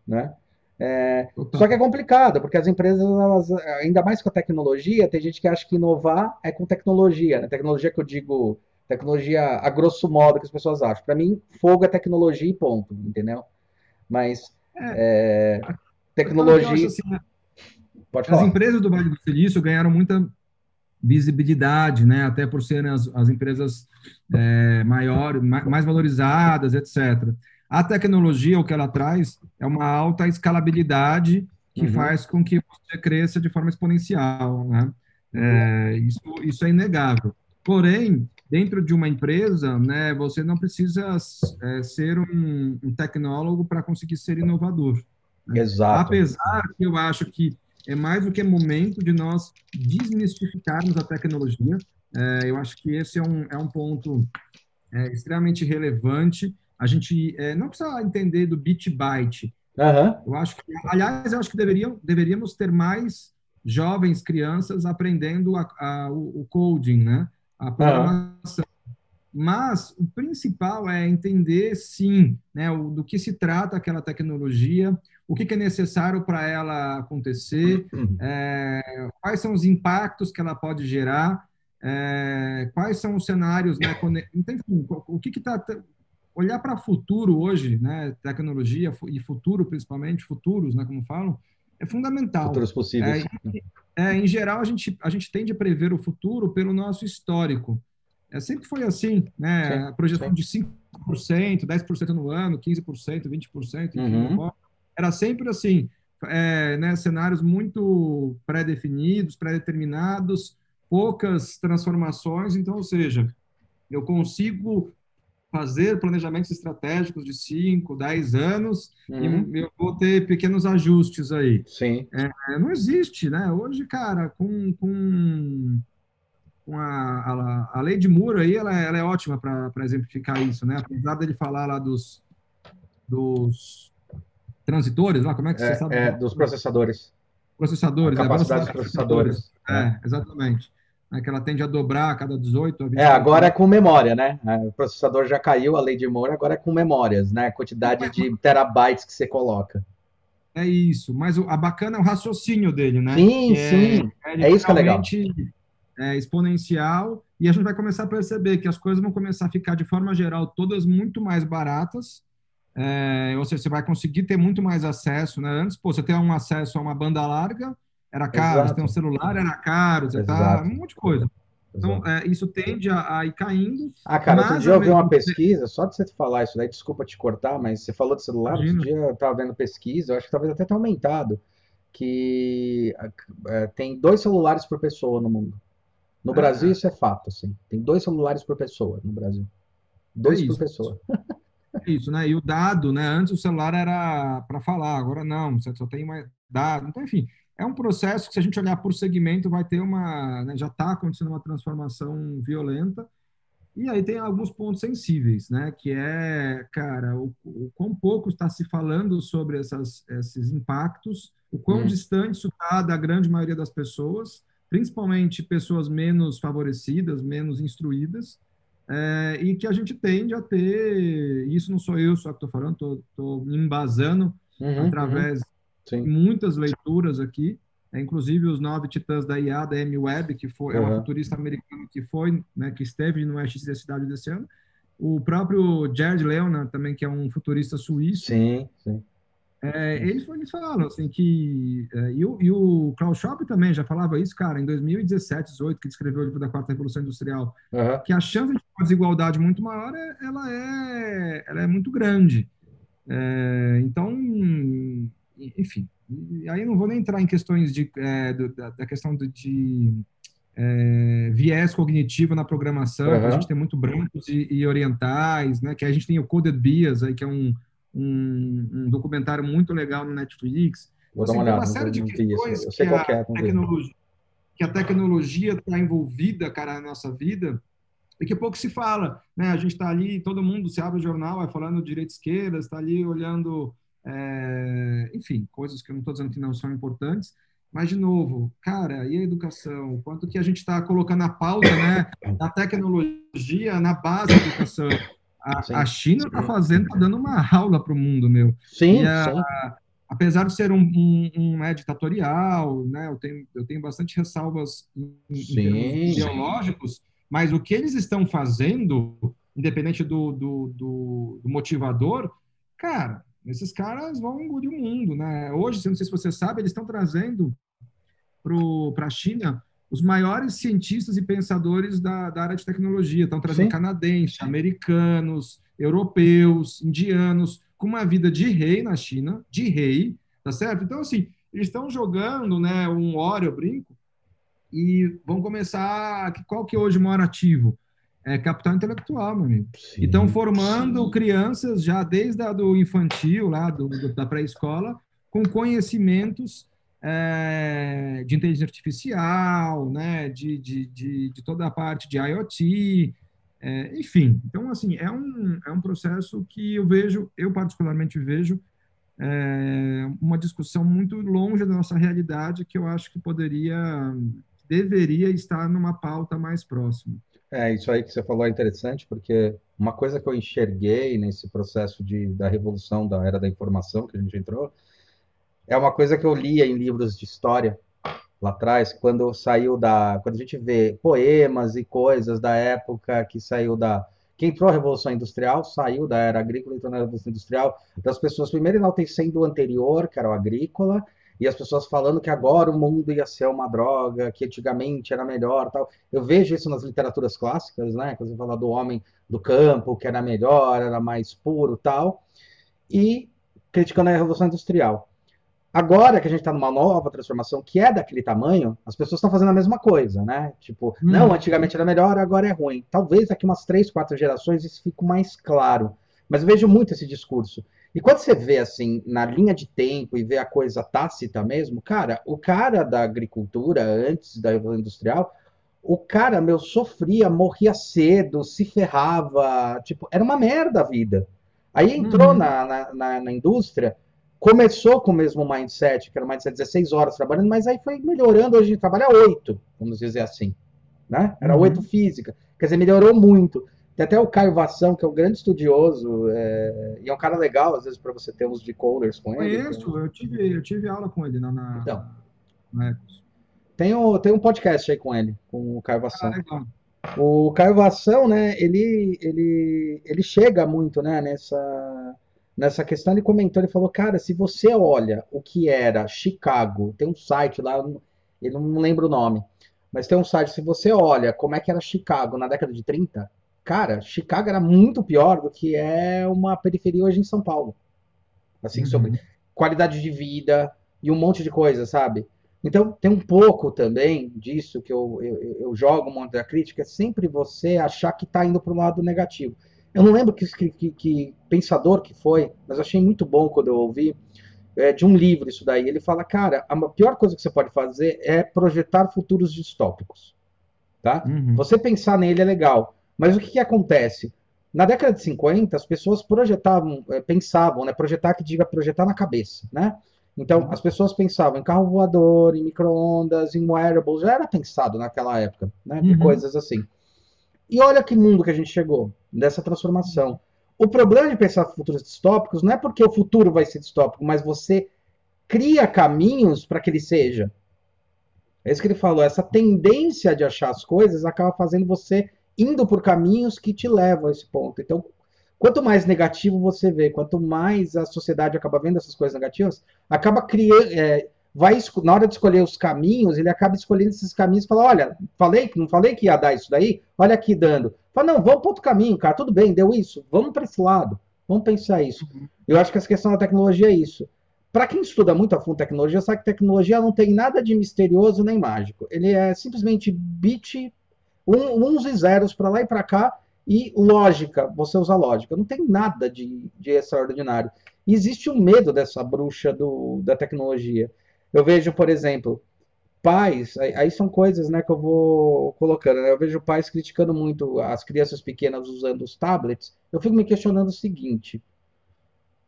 Né? É, só que é complicado, porque as empresas, elas, ainda mais com a tecnologia, tem gente que acha que inovar é com tecnologia. Né? Tecnologia que eu digo, tecnologia a grosso modo que as pessoas acham. Para mim, fogo é tecnologia e ponto, entendeu? Mas é, tecnologia. Assim, Pode falar. As empresas do Vale do Silício ganharam muita visibilidade, né? Até por serem as, as empresas é, maiores, mais valorizadas, etc. A tecnologia, o que ela traz, é uma alta escalabilidade que uhum. faz com que você cresça de forma exponencial, né? É, isso, isso é inegável. Porém, dentro de uma empresa, né, você não precisa é, ser um, um tecnólogo para conseguir ser inovador. Né? Exato. Apesar que eu acho que é mais do que momento de nós desmistificarmos a tecnologia. É, eu acho que esse é um, é um ponto é, extremamente relevante. A gente é, não precisa entender do bit byte. Uhum. Eu acho que, aliás, eu acho que deveriam, deveríamos ter mais jovens, crianças aprendendo a, a, o, o, coding, né? A programação. Mas o principal é entender, sim, né, o, do que se trata aquela tecnologia, o que, que é necessário para ela acontecer, é, quais são os impactos que ela pode gerar, é, quais são os cenários, né, então, enfim, o que está olhar para o futuro hoje, né, tecnologia e futuro principalmente, futuros, né, como falam, é fundamental. Futuros possíveis. É, é, em geral, a gente, a gente tende a prever o futuro pelo nosso histórico. É, sempre foi assim, né? Sim, a projeção sim. de 5%, 10% no ano, 15%, 20%, enfim, uhum. era sempre assim, é, né, cenários muito pré-definidos, pré-determinados, poucas transformações, então, ou seja, eu consigo fazer planejamentos estratégicos de 5, 10 anos uhum. e eu vou ter pequenos ajustes aí. Sim. É, não existe, né? Hoje, cara, com, com com a, a, a lei de Moore aí, ela, ela é ótima para exemplificar isso, né? Apesar dele falar lá dos, dos transitores, lá, como é que é, você sabe? É, dos processadores. Processadores, a é, capacidade é, dos processadores. É, é, exatamente. É que ela tende a dobrar a cada 18 a 20 É, agora é com memória, né? É, o processador já caiu, a lei de Moore, agora é com memórias, né? A quantidade de terabytes que você coloca. É isso, mas a bacana é o raciocínio dele, né? Sim, sim. É, é isso que é legal é, exponencial e a gente vai começar a perceber que as coisas vão começar a ficar, de forma geral, todas muito mais baratas. É, ou seja, você vai conseguir ter muito mais acesso. Né? Antes, pô, você tem um acesso a uma banda larga, era caro. Exato. Um celular, era caro. Você tá, um monte de coisa. Então, é, isso tende a, a, ir caindo. Ah, cara, outro dia eu vi uma pesquisa, só de você falar isso daí, desculpa te cortar, mas você falou de celular, Imagina. outro dia eu estava vendo pesquisa, eu acho que talvez até tenha aumentado, que é, tem dois celulares por pessoa no mundo. No Brasil, isso é fato, assim. Tem dois celulares por pessoa no Brasil. Dois é por pessoa. É isso, né? E o dado, né? Antes o celular era para falar, agora não, você só tem mais dado. Então, enfim, é um processo que, se a gente olhar por segmento, vai ter uma. Né, já está acontecendo uma transformação violenta. E aí tem alguns pontos sensíveis, né? Que é, cara, o, o quão pouco está se falando sobre essas, esses impactos, o quão hum. distante isso está da grande maioria das pessoas principalmente pessoas menos favorecidas, menos instruídas, é, e que a gente tende a ter, isso não sou eu só que estou falando, estou me embasando uhum, através uhum. De muitas leituras aqui, é, inclusive os nove titãs da IA, da M-Web, que foi, uhum. é uma futurista americana que foi, né, que esteve no SX da cidade desse ano, o próprio Jared Leonard também, que é um futurista suíço. Sim, sim. É, eles, eles falaram assim que. É, e, o, e o Klaus Schwab também já falava isso, cara, em 2017, 18, que escreveu o livro da Quarta Revolução Industrial, uhum. que a chance de desigualdade muito maior é, ela, é, ela é muito grande. É, então, enfim, aí não vou nem entrar em questões de, é, do, da, da, questão de, de é, viés cognitivo na programação, uhum. que a gente tem muito brancos e, e orientais, né, que a gente tem o Coded Bias, aí, que é um um, um documentário muito legal no Netflix. Vou dar uma olhada. Uma série de questões que, a é, tecnologia, que a tecnologia está envolvida, cara, na nossa vida, e que pouco se fala, né? A gente está ali, todo mundo se abre o jornal, vai falando direita esquerda, está ali olhando, é, enfim, coisas que eu não estou dizendo que não são importantes, mas de novo, cara, e a educação? Quanto que a gente está colocando a pauta, né, da tecnologia na base da educação? A, a China está fazendo, está dando uma aula para o mundo, meu. Sim, a, sim. Apesar de ser um, um, um é, ditatorial, né, eu tenho, eu tenho bastante ressalvas em, em ideológicos, mas o que eles estão fazendo, independente do, do, do, do motivador, cara, esses caras vão engolir o mundo, né? Hoje, não sei se você sabe, eles estão trazendo para a China os maiores cientistas e pensadores da, da área de tecnologia. Estão trazendo Sim. canadenses, americanos, europeus, indianos, com uma vida de rei na China, de rei, tá certo? Então, assim, eles estão jogando né, um óleo, eu brinco, e vão começar. Qual que é hoje o maior ativo? É capital intelectual, meu amigo. Sim, estão formando sim. crianças já desde a do infantil, lá do, do da pré-escola, com conhecimentos é, de inteligência artificial, né, de, de, de, de, toda a parte de IoT, é, enfim. Então, assim, é um, é um processo que eu vejo, eu particularmente vejo, é, uma discussão muito longe da nossa realidade que eu acho que poderia, deveria estar numa pauta mais próxima. É, isso aí que você falou é interessante, porque uma coisa que eu enxerguei nesse processo de, da revolução da era da informação que a gente entrou, é uma coisa que eu lia em livros de história lá atrás, quando saiu da. Quando a gente vê poemas e coisas da época que saiu da. Que entrou a Revolução Industrial, saiu da era agrícola, entrou na Revolução Industrial, das pessoas primeiro enaltecendo o anterior, que era o agrícola, e as pessoas falando que agora o mundo ia ser uma droga, que antigamente era melhor, tal. Eu vejo isso nas literaturas clássicas, né? Quando você fala do homem do campo, que era melhor, era mais puro, tal, e criticando a Revolução Industrial. Agora que a gente está numa nova transformação que é daquele tamanho, as pessoas estão fazendo a mesma coisa, né? Tipo, hum. não, antigamente era melhor, agora é ruim. Talvez daqui umas três, quatro gerações isso fique mais claro. Mas eu vejo muito esse discurso. E quando você vê assim, na linha de tempo e vê a coisa tácita mesmo, cara, o cara da agricultura antes da Revolução Industrial, o cara, meu, sofria, morria cedo, se ferrava, tipo, era uma merda a vida. Aí entrou uhum. na, na, na, na indústria, começou com o mesmo mindset, que era o mindset 16 horas trabalhando, mas aí foi melhorando, hoje a gente trabalha 8, vamos dizer assim. Né? Era uhum. 8 física. Quer dizer, melhorou muito. Tem até o Caio Vação, que é um grande estudioso, é, e é um cara legal, às vezes, para você ter uns decoders com ele. Conheço, então... eu tive, eu tive aula com ele na, na, então, na tem, o, tem um podcast aí com ele, com o Caio Vação. Ah, o Caio Vação, né, ele, ele, ele chega muito né, nessa nessa questão, ele comentou, ele falou, cara, se você olha o que era Chicago, tem um site lá, ele não lembra o nome, mas tem um site, se você olha como é que era Chicago na década de 30, cara, Chicago era muito pior do que é uma periferia hoje em São Paulo. Assim, uhum. sobre qualidade de vida e um monte de coisa, sabe? Então, tem um pouco também disso que eu, eu, eu jogo um monte da crítica, é sempre você achar que está indo para o lado negativo. Eu não lembro que, que, que, pensador que foi, mas achei muito bom quando eu ouvi é, de um livro isso daí. Ele fala, cara, a pior coisa que você pode fazer é projetar futuros distópicos. Tá? Uhum. Você pensar nele é legal, mas o que, que acontece? Na década de 50, as pessoas projetavam, é, pensavam, né? Projetar que diga projetar na cabeça, né? Então, as pessoas pensavam em carro voador, em micro-ondas, em wearables, já era pensado naquela época, né? De uhum. coisas assim. E olha que mundo que a gente chegou dessa transformação. O problema de pensar futuros distópicos não é porque o futuro vai ser distópico, mas você cria caminhos para que ele seja. É isso que ele falou. Essa tendência de achar as coisas acaba fazendo você indo por caminhos que te levam a esse ponto. Então, quanto mais negativo você vê, quanto mais a sociedade acaba vendo essas coisas negativas, acaba criando. É, vai na hora de escolher os caminhos, ele acaba escolhendo esses caminhos e fala: olha, falei, não falei que ia dar isso daí? Olha aqui dando. Fala, não, vamos para outro caminho, cara, tudo bem, deu isso, vamos para esse lado, vamos pensar isso. Uhum. Eu acho que essa questão da tecnologia é isso. Para quem estuda muito a fundo tecnologia, sabe que tecnologia não tem nada de misterioso nem mágico. Ele é simplesmente bit, um, uns e zeros para lá e para cá, e lógica, você usa lógica. Não tem nada de, de extraordinário. E existe um medo dessa bruxa do, da tecnologia. Eu vejo, por exemplo, pais, aí, são coisas né, que eu vou colocando. Né? Eu vejo pais criticando muito as crianças pequenas usando os tablets. Eu fico me questionando o seguinte: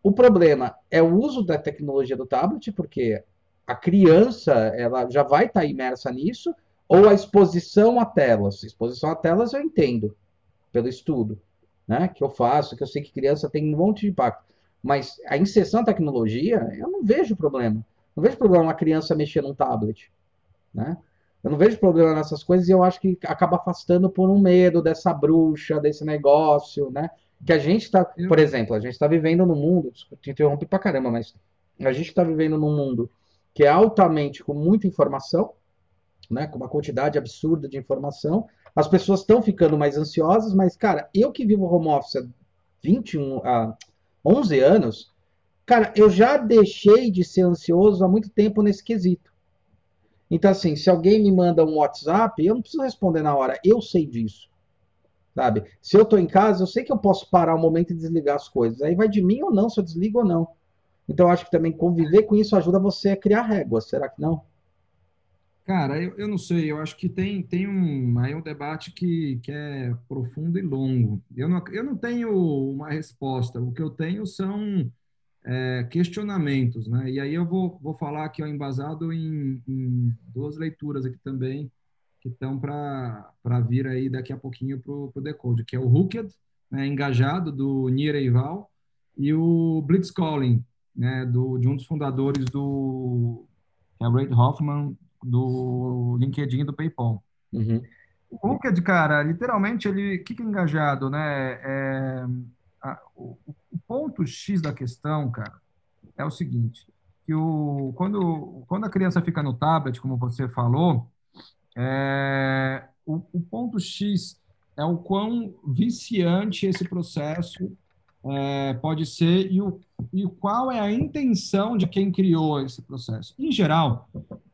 o problema é o uso da tecnologia do tablet, porque a criança ela já vai estar tá imersa nisso, ou a exposição a telas. Exposição a telas eu entendo, pelo estudo né, que eu faço, que eu sei que criança tem um monte de impacto. Mas a inserção à tecnologia, eu não vejo problema. Não vejo problema uma criança mexer num tablet. Né? Eu não vejo problema nessas coisas e eu acho que acaba afastando por um medo dessa bruxa, desse negócio, né? que a gente está, por exemplo, a gente está vivendo num mundo, te interrompe pra caramba, mas a gente está vivendo num mundo que é altamente com muita informação, né, com uma quantidade absurda de informação. As pessoas estão ficando mais ansiosas, mas, cara, eu que vivo home office há 21, há 11 anos, cara, eu já deixei de ser ansioso há muito tempo nesse quesito. Então, assim, se alguém me manda um WhatsApp, eu não preciso responder na hora, eu sei disso. Sabe? Se eu estou em casa, eu sei que eu posso parar um momento e desligar as coisas. Aí vai de mim ou não, se eu desligo ou não. Então, acho que também conviver com isso ajuda você a criar réguas, será que não? Cara, eu, eu não sei, eu acho que tem, tem um, aí um debate que, que é profundo e longo. Eu não, eu não tenho uma resposta, o que eu tenho são é, questionamentos, né? E aí eu vou, vou falar aqui, ó, embasado em, em duas leituras aqui também, que estão para vir aí daqui a pouquinho para o Decode, que é o Hooked, né, engajado, do Nir Eival, e o Blitzcalling, né, do, de um dos fundadores do é Reid Hoffman, do LinkedIn e do PayPal. Uhum. O Hooked, cara, literalmente, ele, que, que é engajado, né? É, a, o, o, ponto X da questão, cara, é o seguinte, que o, quando, quando a criança fica no tablet, como você falou, é, o, o ponto X é o quão viciante esse processo é, pode ser e, o, e qual é a intenção de quem criou esse processo. Em geral,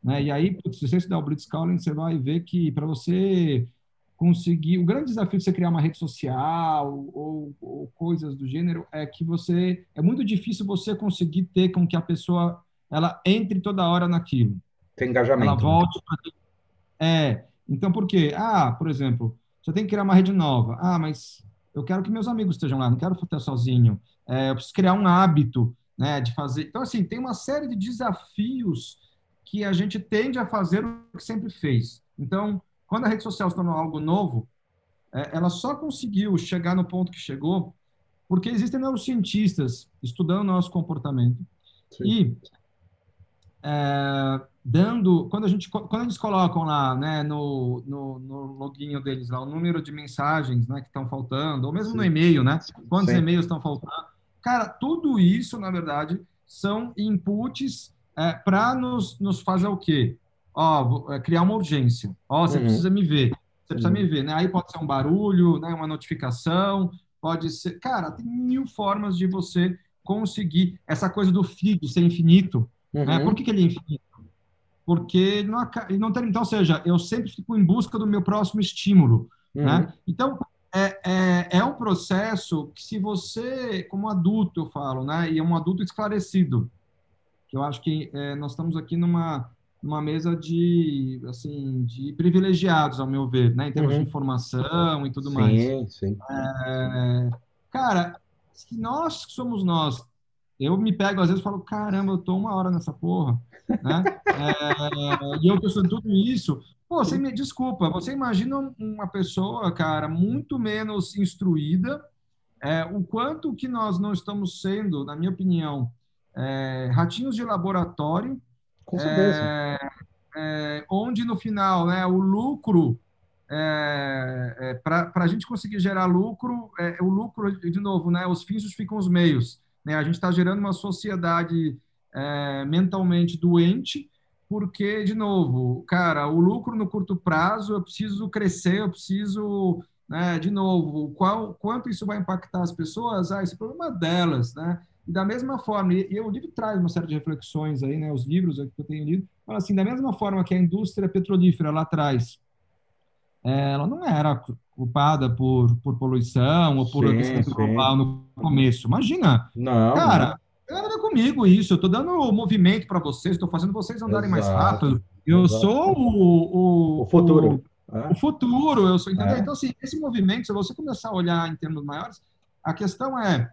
né, e aí, se você estudar o Blitzscaling, você vai ver que para você conseguir. O grande desafio de você criar uma rede social ou, ou, coisas do gênero é que você. É muito difícil você conseguir ter com que a pessoa ela entre toda hora naquilo. Tem engajamento. Ela né? volte. É. Então, por quê? Ah, por exemplo, você tem que criar uma rede nova. Ah, mas eu quero que meus amigos estejam lá, não quero estar sozinho. É, eu preciso criar um hábito né, de fazer. Então, assim, tem uma série de desafios que a gente tende a fazer o que sempre fez. Então, quando a rede social se tornou algo novo, é, ela só conseguiu chegar no ponto que chegou porque existem neurocientistas estudando nosso comportamento Sim. e é, dando quando a gente quando eles colocam lá né no, no, no login deles lá o número de mensagens né que estão faltando ou mesmo Sim. no e-mail né quantos Sim. e-mails estão faltando cara tudo isso na verdade são inputs é, para nos, nos fazer o quê ó é, criar uma urgência ó você uhum. precisa me ver você precisa uhum. me ver né aí pode ser um barulho né uma notificação pode ser cara tem mil formas de você conseguir essa coisa do feed ser infinito né? uhum. né? por que, que ele é infinito porque ele não, ele não termina. Então, ou seja, eu sempre fico em busca do meu próximo estímulo. Uhum. Né? Então, é, é, é, um processo que, se você, como adulto, eu falo, né, e é um adulto esclarecido, que eu acho que é, nós estamos aqui numa, numa mesa de, assim, de privilegiados, ao meu ver, né, em termos uhum. de informação e tudo sim, mais. Sim, sim. É, cara, se nós somos nós, eu me pego às vezes e falo, caramba, eu tô uma hora nessa porra né? É, e eu estou tudo isso. Pô, você me desculpa, você imagina uma pessoa, cara, muito menos instruída, é, o quanto que nós não estamos sendo, na minha opinião, é, ratinhos de laboratório, Com certeza. É, é, onde no final, né, o lucro é, é, para a gente conseguir gerar lucro, é, o lucro, de novo, né, os fins justificam os meios. Né? A gente está gerando uma sociedade é, mentalmente doente, porque, de novo, cara, o lucro no curto prazo, eu preciso crescer, eu preciso, né, de novo, qual, quanto isso vai impactar as pessoas? Ah, esse problema delas, né? E da mesma forma, e, e o livro traz uma série de reflexões aí, né, os livros que eu tenho lido, fala assim, da mesma forma que a indústria petrolífera lá atrás, é, ela não era culpada por, por poluição ou por sim, aquecimento global no começo. Imagina, não, cara, não Anda comigo isso, eu estou dando movimento para vocês, estou fazendo vocês andarem Exato. mais rápido. Eu Exato. sou o, o, o futuro. O, é. o, futuro, eu sou, entendeu? É. Então, assim, esse movimento, se você começar a olhar em termos maiores, a questão é,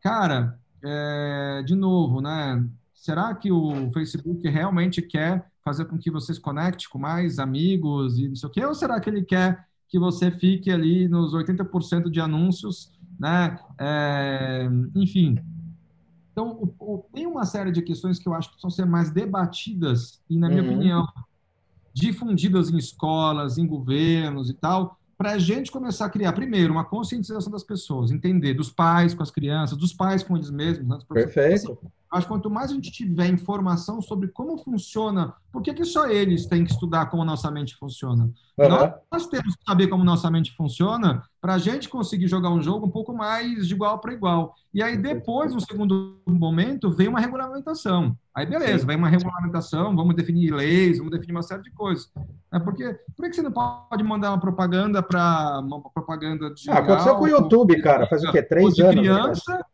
cara, é, de novo, né? Será que o Facebook realmente quer fazer com que vocês conectem com mais amigos e não sei o quê? Ou será que ele quer que você fique ali nos 80% de anúncios, né? É, enfim, então, o, o, tem uma série de questões que eu acho que precisam ser mais debatidas e, na minha uhum. opinião, difundidas em escolas, em governos e tal, para a gente começar a criar, primeiro, uma conscientização das pessoas, entender dos pais com as crianças, dos pais com eles mesmos. Né? Perfeito. Assim, mas quanto mais a gente tiver informação sobre como funciona, por que, que só eles têm que estudar como nossa mente funciona? Uhum. Nós, nós, temos que saber como nossa mente funciona para a gente conseguir jogar um jogo um pouco mais de igual para igual. E aí, depois, no segundo momento, vem uma regulamentação. Aí, beleza, vem uma regulamentação, vamos definir leis, vamos definir uma série de coisas. É porque, por que você não pode mandar uma propaganda para uma propaganda de. Ah, aconteceu com o YouTube, cara, faz o quê? Três de anos. criança,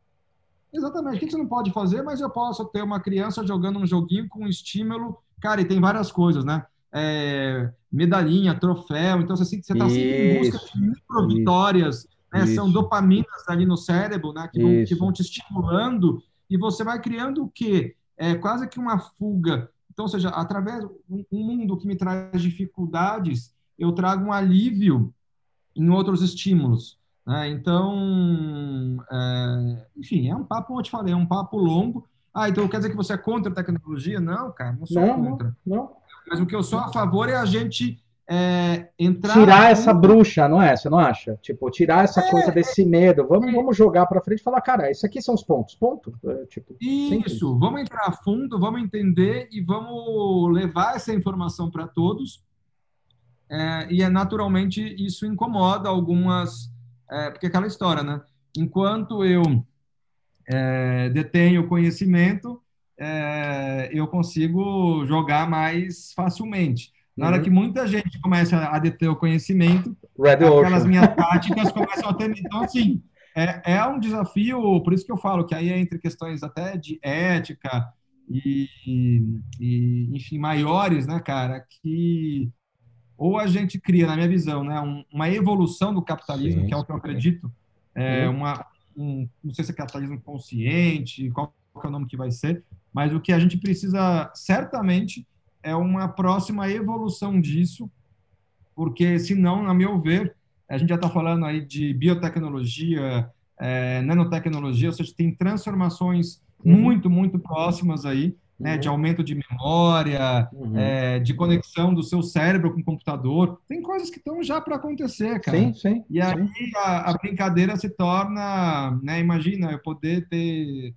Exatamente. O que você não pode fazer, mas eu posso ter uma criança jogando um joguinho com estímulo. Cara, e tem várias coisas, né? É, medalhinha, troféu. Então, você está sempre em busca de micro vitórias. Né? São dopaminas ali no cérebro, né? Que vão, que vão te estimulando. E você vai criando o quê? É quase que uma fuga. Então, ou seja, através um mundo que me traz dificuldades, eu trago um alívio em outros estímulos. Né? Então, é, enfim, é um papo, como eu te falei, é um papo longo. Ah, então quer dizer que você é contra a tecnologia? Não, cara, não sou não, contra. Não, Mas o que eu sou a favor é a gente é, entrar. Tirar essa bruxa, não é? Você não acha? Tipo, tirar essa é, coisa desse medo. Vamos, vamos jogar para frente e falar, cara, isso aqui são os pontos. Ponto. É, tipo, isso, vamos entrar a fundo, vamos entender e vamos levar essa informação para todos. É, e é naturalmente isso incomoda algumas é, porque é aquela história, né? Enquanto eu é, detenho conhecimento, é, eu consigo jogar mais facilmente. Na hora uhum. que muita gente começa a deter o conhecimento, Red aquelas Ocean. minhas táticas começam a ter. Então, assim, é, é um desafio, por isso que eu falo que aí é entre questões até de ética e, e enfim, maiores, né, cara, que ou a gente cria, na minha visão, né, um, uma evolução do capitalismo, sim, que é o que eu acredito, é uma, um, não sei se é capitalismo consciente, qual, é o nome que vai ser, mas o que a gente precisa, certamente, é uma próxima evolução disso, porque, senão, na meu ver, a gente já está falando aí de biotecnologia, é, nanotecnologia, ou seja, tem transformações uhum. muito, muito próximas aí, né, de uhum. aumento de memória, uhum. é, de conexão do seu cérebro com o computador. Tem coisas que estão já para acontecer, cara. Sim, sim. E aí sim. A, a, brincadeira se torna, né, imagina, eu poder ter,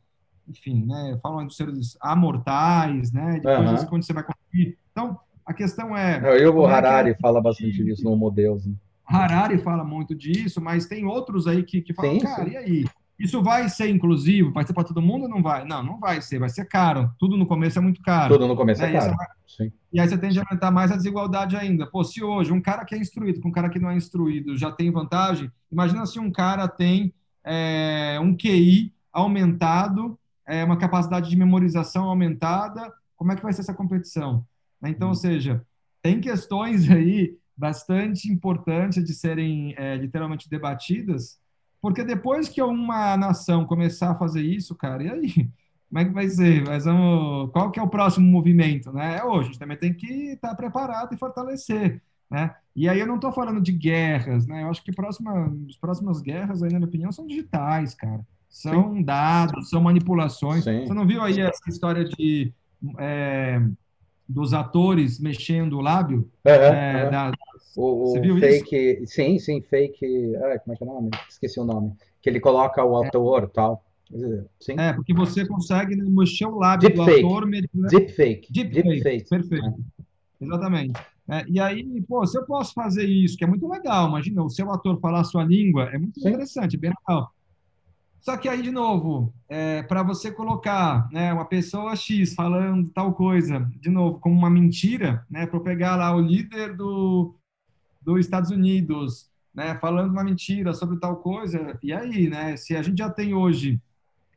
enfim, né, falam dos seres amortais, né, de uhum. coisas onde você vai conseguir. Então, a questão é... Eu, o é Harari é fala bastante disso no Homo Deus. Né? Harari fala muito disso, mas tem outros aí que, que falam, sim, cara, sim. e aí? Isso vai ser inclusivo? Vai ser para todo mundo ou não vai? Não, não vai ser, vai ser caro. Tudo no começo é muito caro. Tudo no começo é é caro. Sim. E aí você tende a aumentar mais a desigualdade ainda. Pô, se hoje um cara que é instruído com um cara que não é instruído já tem vantagem, imagina se um cara tem é, um QI aumentado, é, uma capacidade de memorização aumentada, como é que vai ser essa competição? Né? Então, ou seja, tem questões aí bastante importantes de serem é, literalmente debatidas, porque depois que uma nação começar a fazer isso, cara, e aí? Como é que vai ser? Mas vamos, qual que é o próximo movimento? Né? É hoje, a gente também tem que estar preparado e fortalecer. Né? E aí eu não estou falando de guerras, né? Eu acho que próxima, as próximas guerras, aí, na minha opinião, são digitais, cara. São Sim. dados, são manipulações. Sim. Você não viu aí essa história de é, dos atores mexendo o lábio? É, é, da, o, o fake, isso? sim, sim, fake. Ah, como é que é o nome? Esqueci o nome. Que ele coloca o ator e tal. Sim. É, porque você consegue mexer o lábio Deep do fake. ator. Deepfake. Deepfake. Deep Perfeito. É. Exatamente. É, e aí, pô, se eu posso fazer isso, que é muito legal, imagina, o seu ator falar a sua língua, é muito Sim. interessante, bem legal. Só que aí, de novo, é, para você colocar né, uma pessoa X falando tal coisa, de novo, como uma mentira, né, para eu pegar lá o líder do, dos Estados Unidos, né, falando uma mentira sobre tal coisa. E aí, né? Se a gente já tem hoje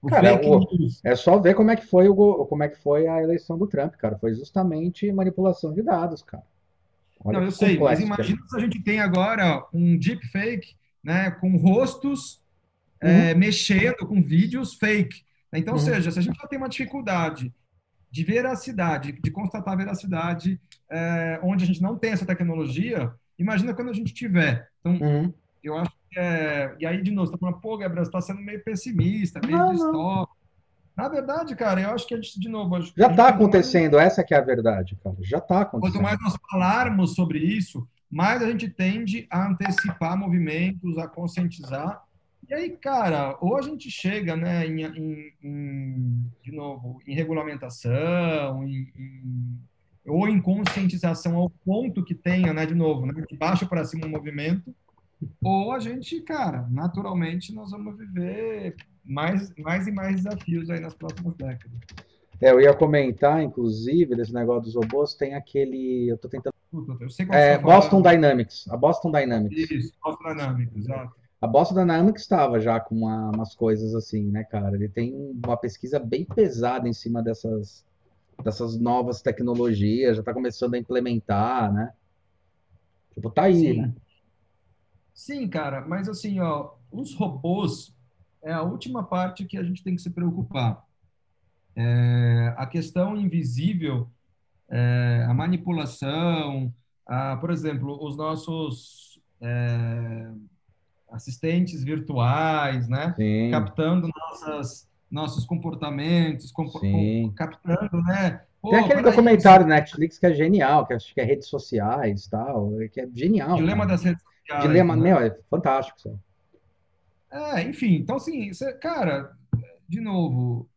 o cara, o, é só ver como é que foi o como é que foi a eleição do Trump, cara. Foi justamente manipulação de dados, cara. Olha Não, eu sei, mas imagina se a gente tem agora um deepfake, né, com rostos uhum. é, mexendo com vídeos fake. Então, uhum. ou seja, se a gente já tem uma dificuldade de veracidade, de constatar a veracidade, é, onde a gente não tem essa tecnologia, Imagina quando a gente tiver. Então, uhum. eu acho que é. E aí, de novo, você está falando, pô, Gabriel, você está sendo meio pessimista, meio não, distópico. Na verdade, cara, eu acho que a gente, de novo. Já está acontecendo, mais... essa que é a verdade, cara. Já está acontecendo. Quanto mais nós falarmos sobre isso, mais a gente tende a antecipar movimentos, a conscientizar. E aí, cara, ou a gente chega, né, em, em, em de novo, em regulamentação, em, em, ou em conscientização ao ponto que tenha, né, de novo, né, de baixo para cima um movimento, ou a gente, cara, naturalmente nós vamos viver mais, mais e mais desafios aí nas próximas décadas. É, eu ia comentar, inclusive, desse negócio dos robôs, tem aquele. Eu tô tentando. Eu sei qual é, Boston Dynamics. A Boston Dynamics. Isso, Boston Dynamics, exato. A Boston Dynamics estava já com uma, umas coisas assim, né, cara? Ele tem uma pesquisa bem pesada em cima dessas, dessas novas tecnologias, já está começando a implementar, né? Tipo, tá aí, Sim. né? Sim, cara, mas assim, ó, os robôs é a última parte que a gente tem que se preocupar. É, a questão invisível, é, a manipulação, a, por exemplo, os nossos é, assistentes virtuais, né? Sim. Captando nossas, nossos comportamentos, compo Sim. captando, né? Pô, Tem aquele documentário isso. Netflix que é genial, que acho que é redes sociais tal, que é genial. Dilema cara. das redes sociais. Dilema, né? meu, é fantástico. Sabe? É, enfim, então assim, você, cara, de novo,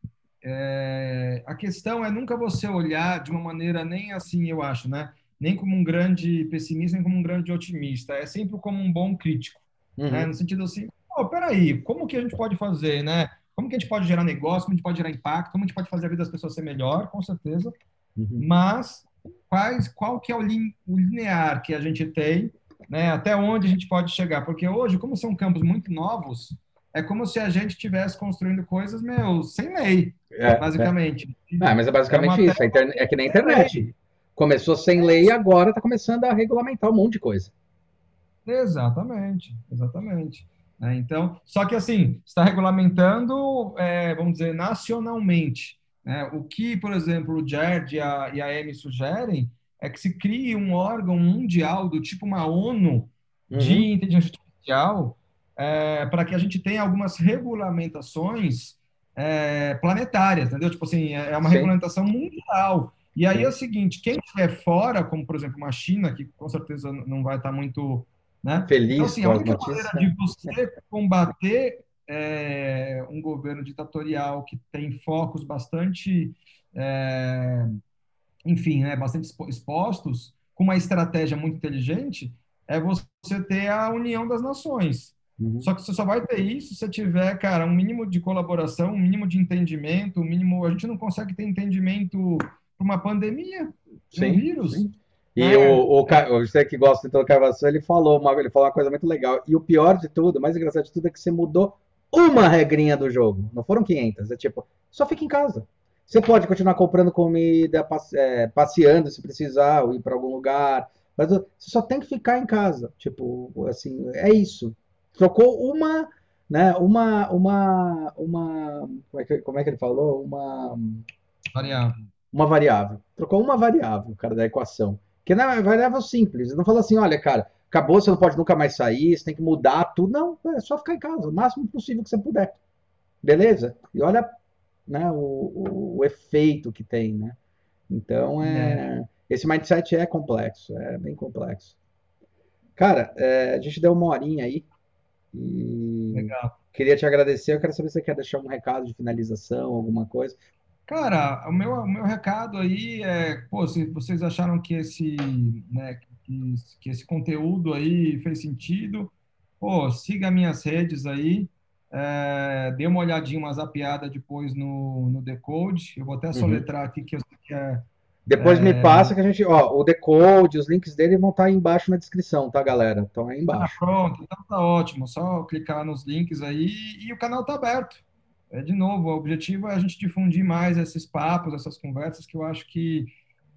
é, a questão é nunca você olhar de uma maneira nem assim, eu acho, né? Nem como um grande pessimista, nem como um grande otimista. É sempre como um bom crítico, uhum. né? No sentido assim, oh, peraí, como que a gente pode fazer, né? Como que a gente pode gerar negócio, como a gente pode gerar impacto, como a gente pode fazer a vida das pessoas ser melhor, com certeza. Uhum. Mas quais, qual que é o, lin, o linear que a gente tem, né? Até onde a gente pode chegar? Porque hoje, como são campos muito novos, é como se a gente estivesse construindo coisas, meu, sem lei, é, basicamente. É. Ah, mas é basicamente é isso. Internet, é que nem a internet. Começou sem lei e agora está começando a regulamentar um monte de coisa. Exatamente, exatamente. É, então, só que assim, está regulamentando, é, vamos dizer, nacionalmente. Né? O que, por exemplo, o JERD e a, e a EMI sugerem é que se crie um órgão mundial do tipo uma ONU uhum. de inteligência artificial é, para que a gente tenha algumas regulamentações é, planetárias, entendeu? Tipo assim, é, é uma Sim. regulamentação mundial. E aí Sim. é o seguinte, quem estiver fora, como por exemplo uma China, que com certeza não vai estar muito né? feliz então, assim, a única maneira de você combater é, um governo ditatorial que tem focos bastante, é, enfim, né, bastante expostos, com uma estratégia muito inteligente, é você ter a união das nações. Uhum. Só que você só vai ter isso se você tiver, cara, um mínimo de colaboração, um mínimo de entendimento, um mínimo. A gente não consegue ter entendimento para uma pandemia, sim, um vírus. Sim. E é. o, o, você que gosta do Carvação, ele falou uma, ele falou uma coisa muito legal. E o pior de tudo, o mais engraçado de tudo, é que você mudou uma regrinha do jogo. Não foram 500. É tipo, só fica em casa. Você pode continuar comprando comida, passe, é, passeando se precisar, ou ir para algum lugar. Mas você só tem que ficar em casa. Tipo, assim, é isso. Trocou uma, né, uma, uma, uma, como é que, como é que ele falou? Uma variável. Uma variável. Trocou uma variável, cara, da equação. Que não é variável simples. Não falou assim, olha, cara, acabou, você não pode nunca mais sair, você tem que mudar tudo. Não, é só ficar em casa, o máximo possível que você puder. Beleza? E olha né, o, o, o efeito que tem, né? Então, é, é. esse mindset é complexo, é bem complexo. Cara, é, a gente deu uma horinha aí. E Legal. Queria te agradecer. Eu quero saber se você quer deixar um recado de finalização, alguma coisa. Cara, o meu, o meu recado aí é, pô, se vocês acharam que esse, né, que, que esse conteúdo aí fez sentido, pô, siga minhas redes aí, é, dê uma olhadinha, uma zapiada depois no, no Decode. Eu vou até uhum. soletrar aqui que eu sei que é depois é... me passa que a gente, ó, o decode, os links dele vão estar aí embaixo na descrição, tá, galera? Então aí embaixo. Ah, pronto, então tá ótimo. Só clicar nos links aí e o canal tá aberto. É, de novo, o objetivo é a gente difundir mais esses papos, essas conversas que eu acho que,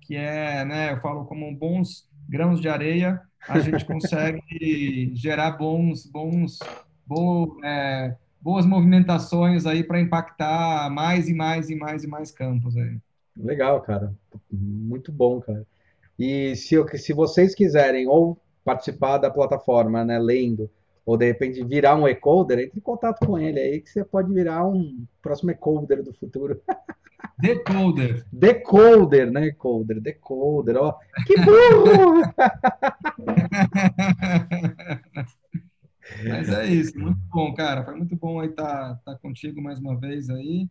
que é, né, eu falo como bons grãos de areia, a gente consegue gerar bons, bons, bo, é, boas movimentações aí para impactar mais e mais e mais e mais campos aí. Legal, cara. Muito bom, cara. E se, se vocês quiserem ou participar da plataforma, né, lendo, ou de repente virar um e-coder, entre em contato com ele aí que você pode virar um próximo e-coder do futuro. Decoder. Decoder, né? Decoder, decoder, ó. Que burro! Mas é isso, muito bom, cara. Foi muito bom aí estar tá, tá contigo mais uma vez aí.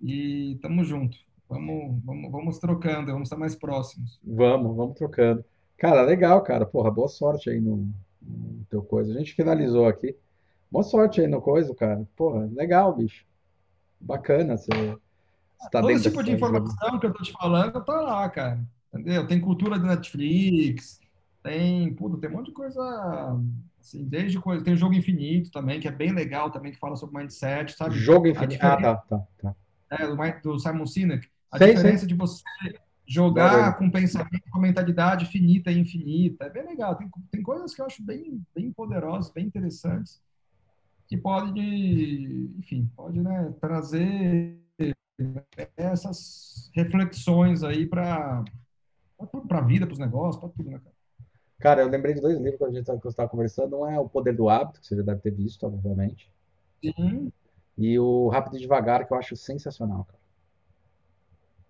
E tamo junto. Vamos, vamos, vamos trocando, vamos estar mais próximos. Vamos, vamos trocando. Cara, legal, cara. Porra, boa sorte aí no, no teu coisa. A gente finalizou aqui. Boa sorte aí no coisa, cara. Porra, legal, bicho. Bacana você, você tá Todo esse tipo de informação que eu tô te falando tá lá, cara. Entendeu? Tem cultura de Netflix, tem, puta, tem um monte de coisa Assim, desde coisa, tem o Jogo Infinito também, que é bem legal também, que fala sobre mindset, sabe? Jogo Infinito. Ah, tá, tá, tá. É, do, do Simon Sinek. A sei, diferença sei. de você jogar com pensamento, com mentalidade finita e infinita. É bem legal. Tem, tem coisas que eu acho bem, bem poderosas, bem interessantes, que pode, enfim, pode né, trazer essas reflexões aí para a vida, para os negócios, para tudo, né, cara? Cara, eu lembrei de dois livros que a gente estava conversando. Um é O Poder do Hábito, que você já deve ter visto, obviamente. Sim. E o Rápido e Devagar, que eu acho sensacional, cara.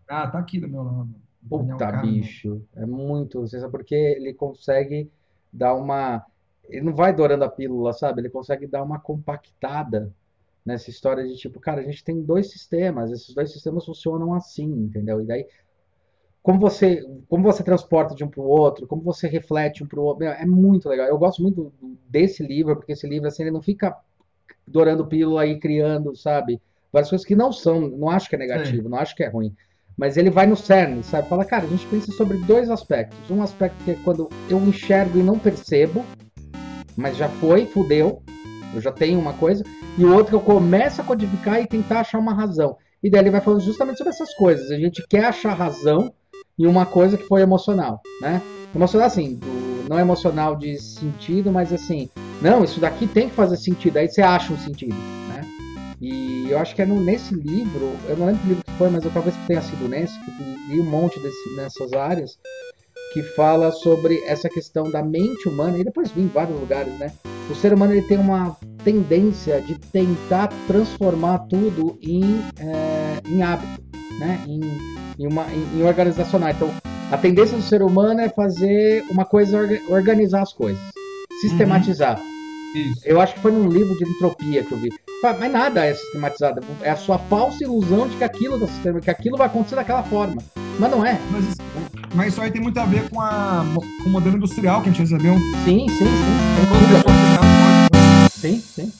Ah, tá aqui do meu lado. Puta, bicho. É muito. Sabe porque ele consegue dar uma. Ele não vai dourando a pílula, sabe? Ele consegue dar uma compactada nessa história de tipo, cara, a gente tem dois sistemas, esses dois sistemas funcionam assim, entendeu? E daí como você, como você transporta de um para o outro, como você reflete um para o outro, é muito legal. Eu gosto muito desse livro, porque esse livro assim, ele não fica dourando pílula e criando, sabe, várias coisas que não são, não acho que é negativo, Sim. não acho que é ruim, mas ele vai no cerne, sabe? Fala, cara, a gente pensa sobre dois aspectos. Um aspecto que é quando eu enxergo e não percebo, mas já foi, fudeu, eu já tenho uma coisa, e o outro que eu começo a codificar e tentar achar uma razão. E daí ele vai falando justamente sobre essas coisas. A gente quer achar razão e uma coisa que foi emocional, né? Emocional assim, do, não emocional de sentido, mas assim, não, isso daqui tem que fazer sentido, aí você acha um sentido, né? E eu acho que é no, nesse livro, eu não lembro que livro que foi, mas eu talvez tenha sido nesse, que li um monte desse, nessas áreas, que fala sobre essa questão da mente humana, e depois vi em vários lugares, né? O ser humano ele tem uma tendência de tentar transformar tudo em, é, em hábito, né? Em, em, uma, em, em organizacional. Então, a tendência do ser humano é fazer uma coisa, organizar as coisas, sistematizar. Uhum. Eu acho que foi num livro de entropia que eu vi. Mas nada é sistematizado. É a sua falsa ilusão de que aquilo, tá que aquilo vai acontecer daquela forma. Mas não é. Mas, mas isso aí tem muito a ver com, a, com o modelo industrial que a gente recebeu. Sim, sim, sim. Sim, sim.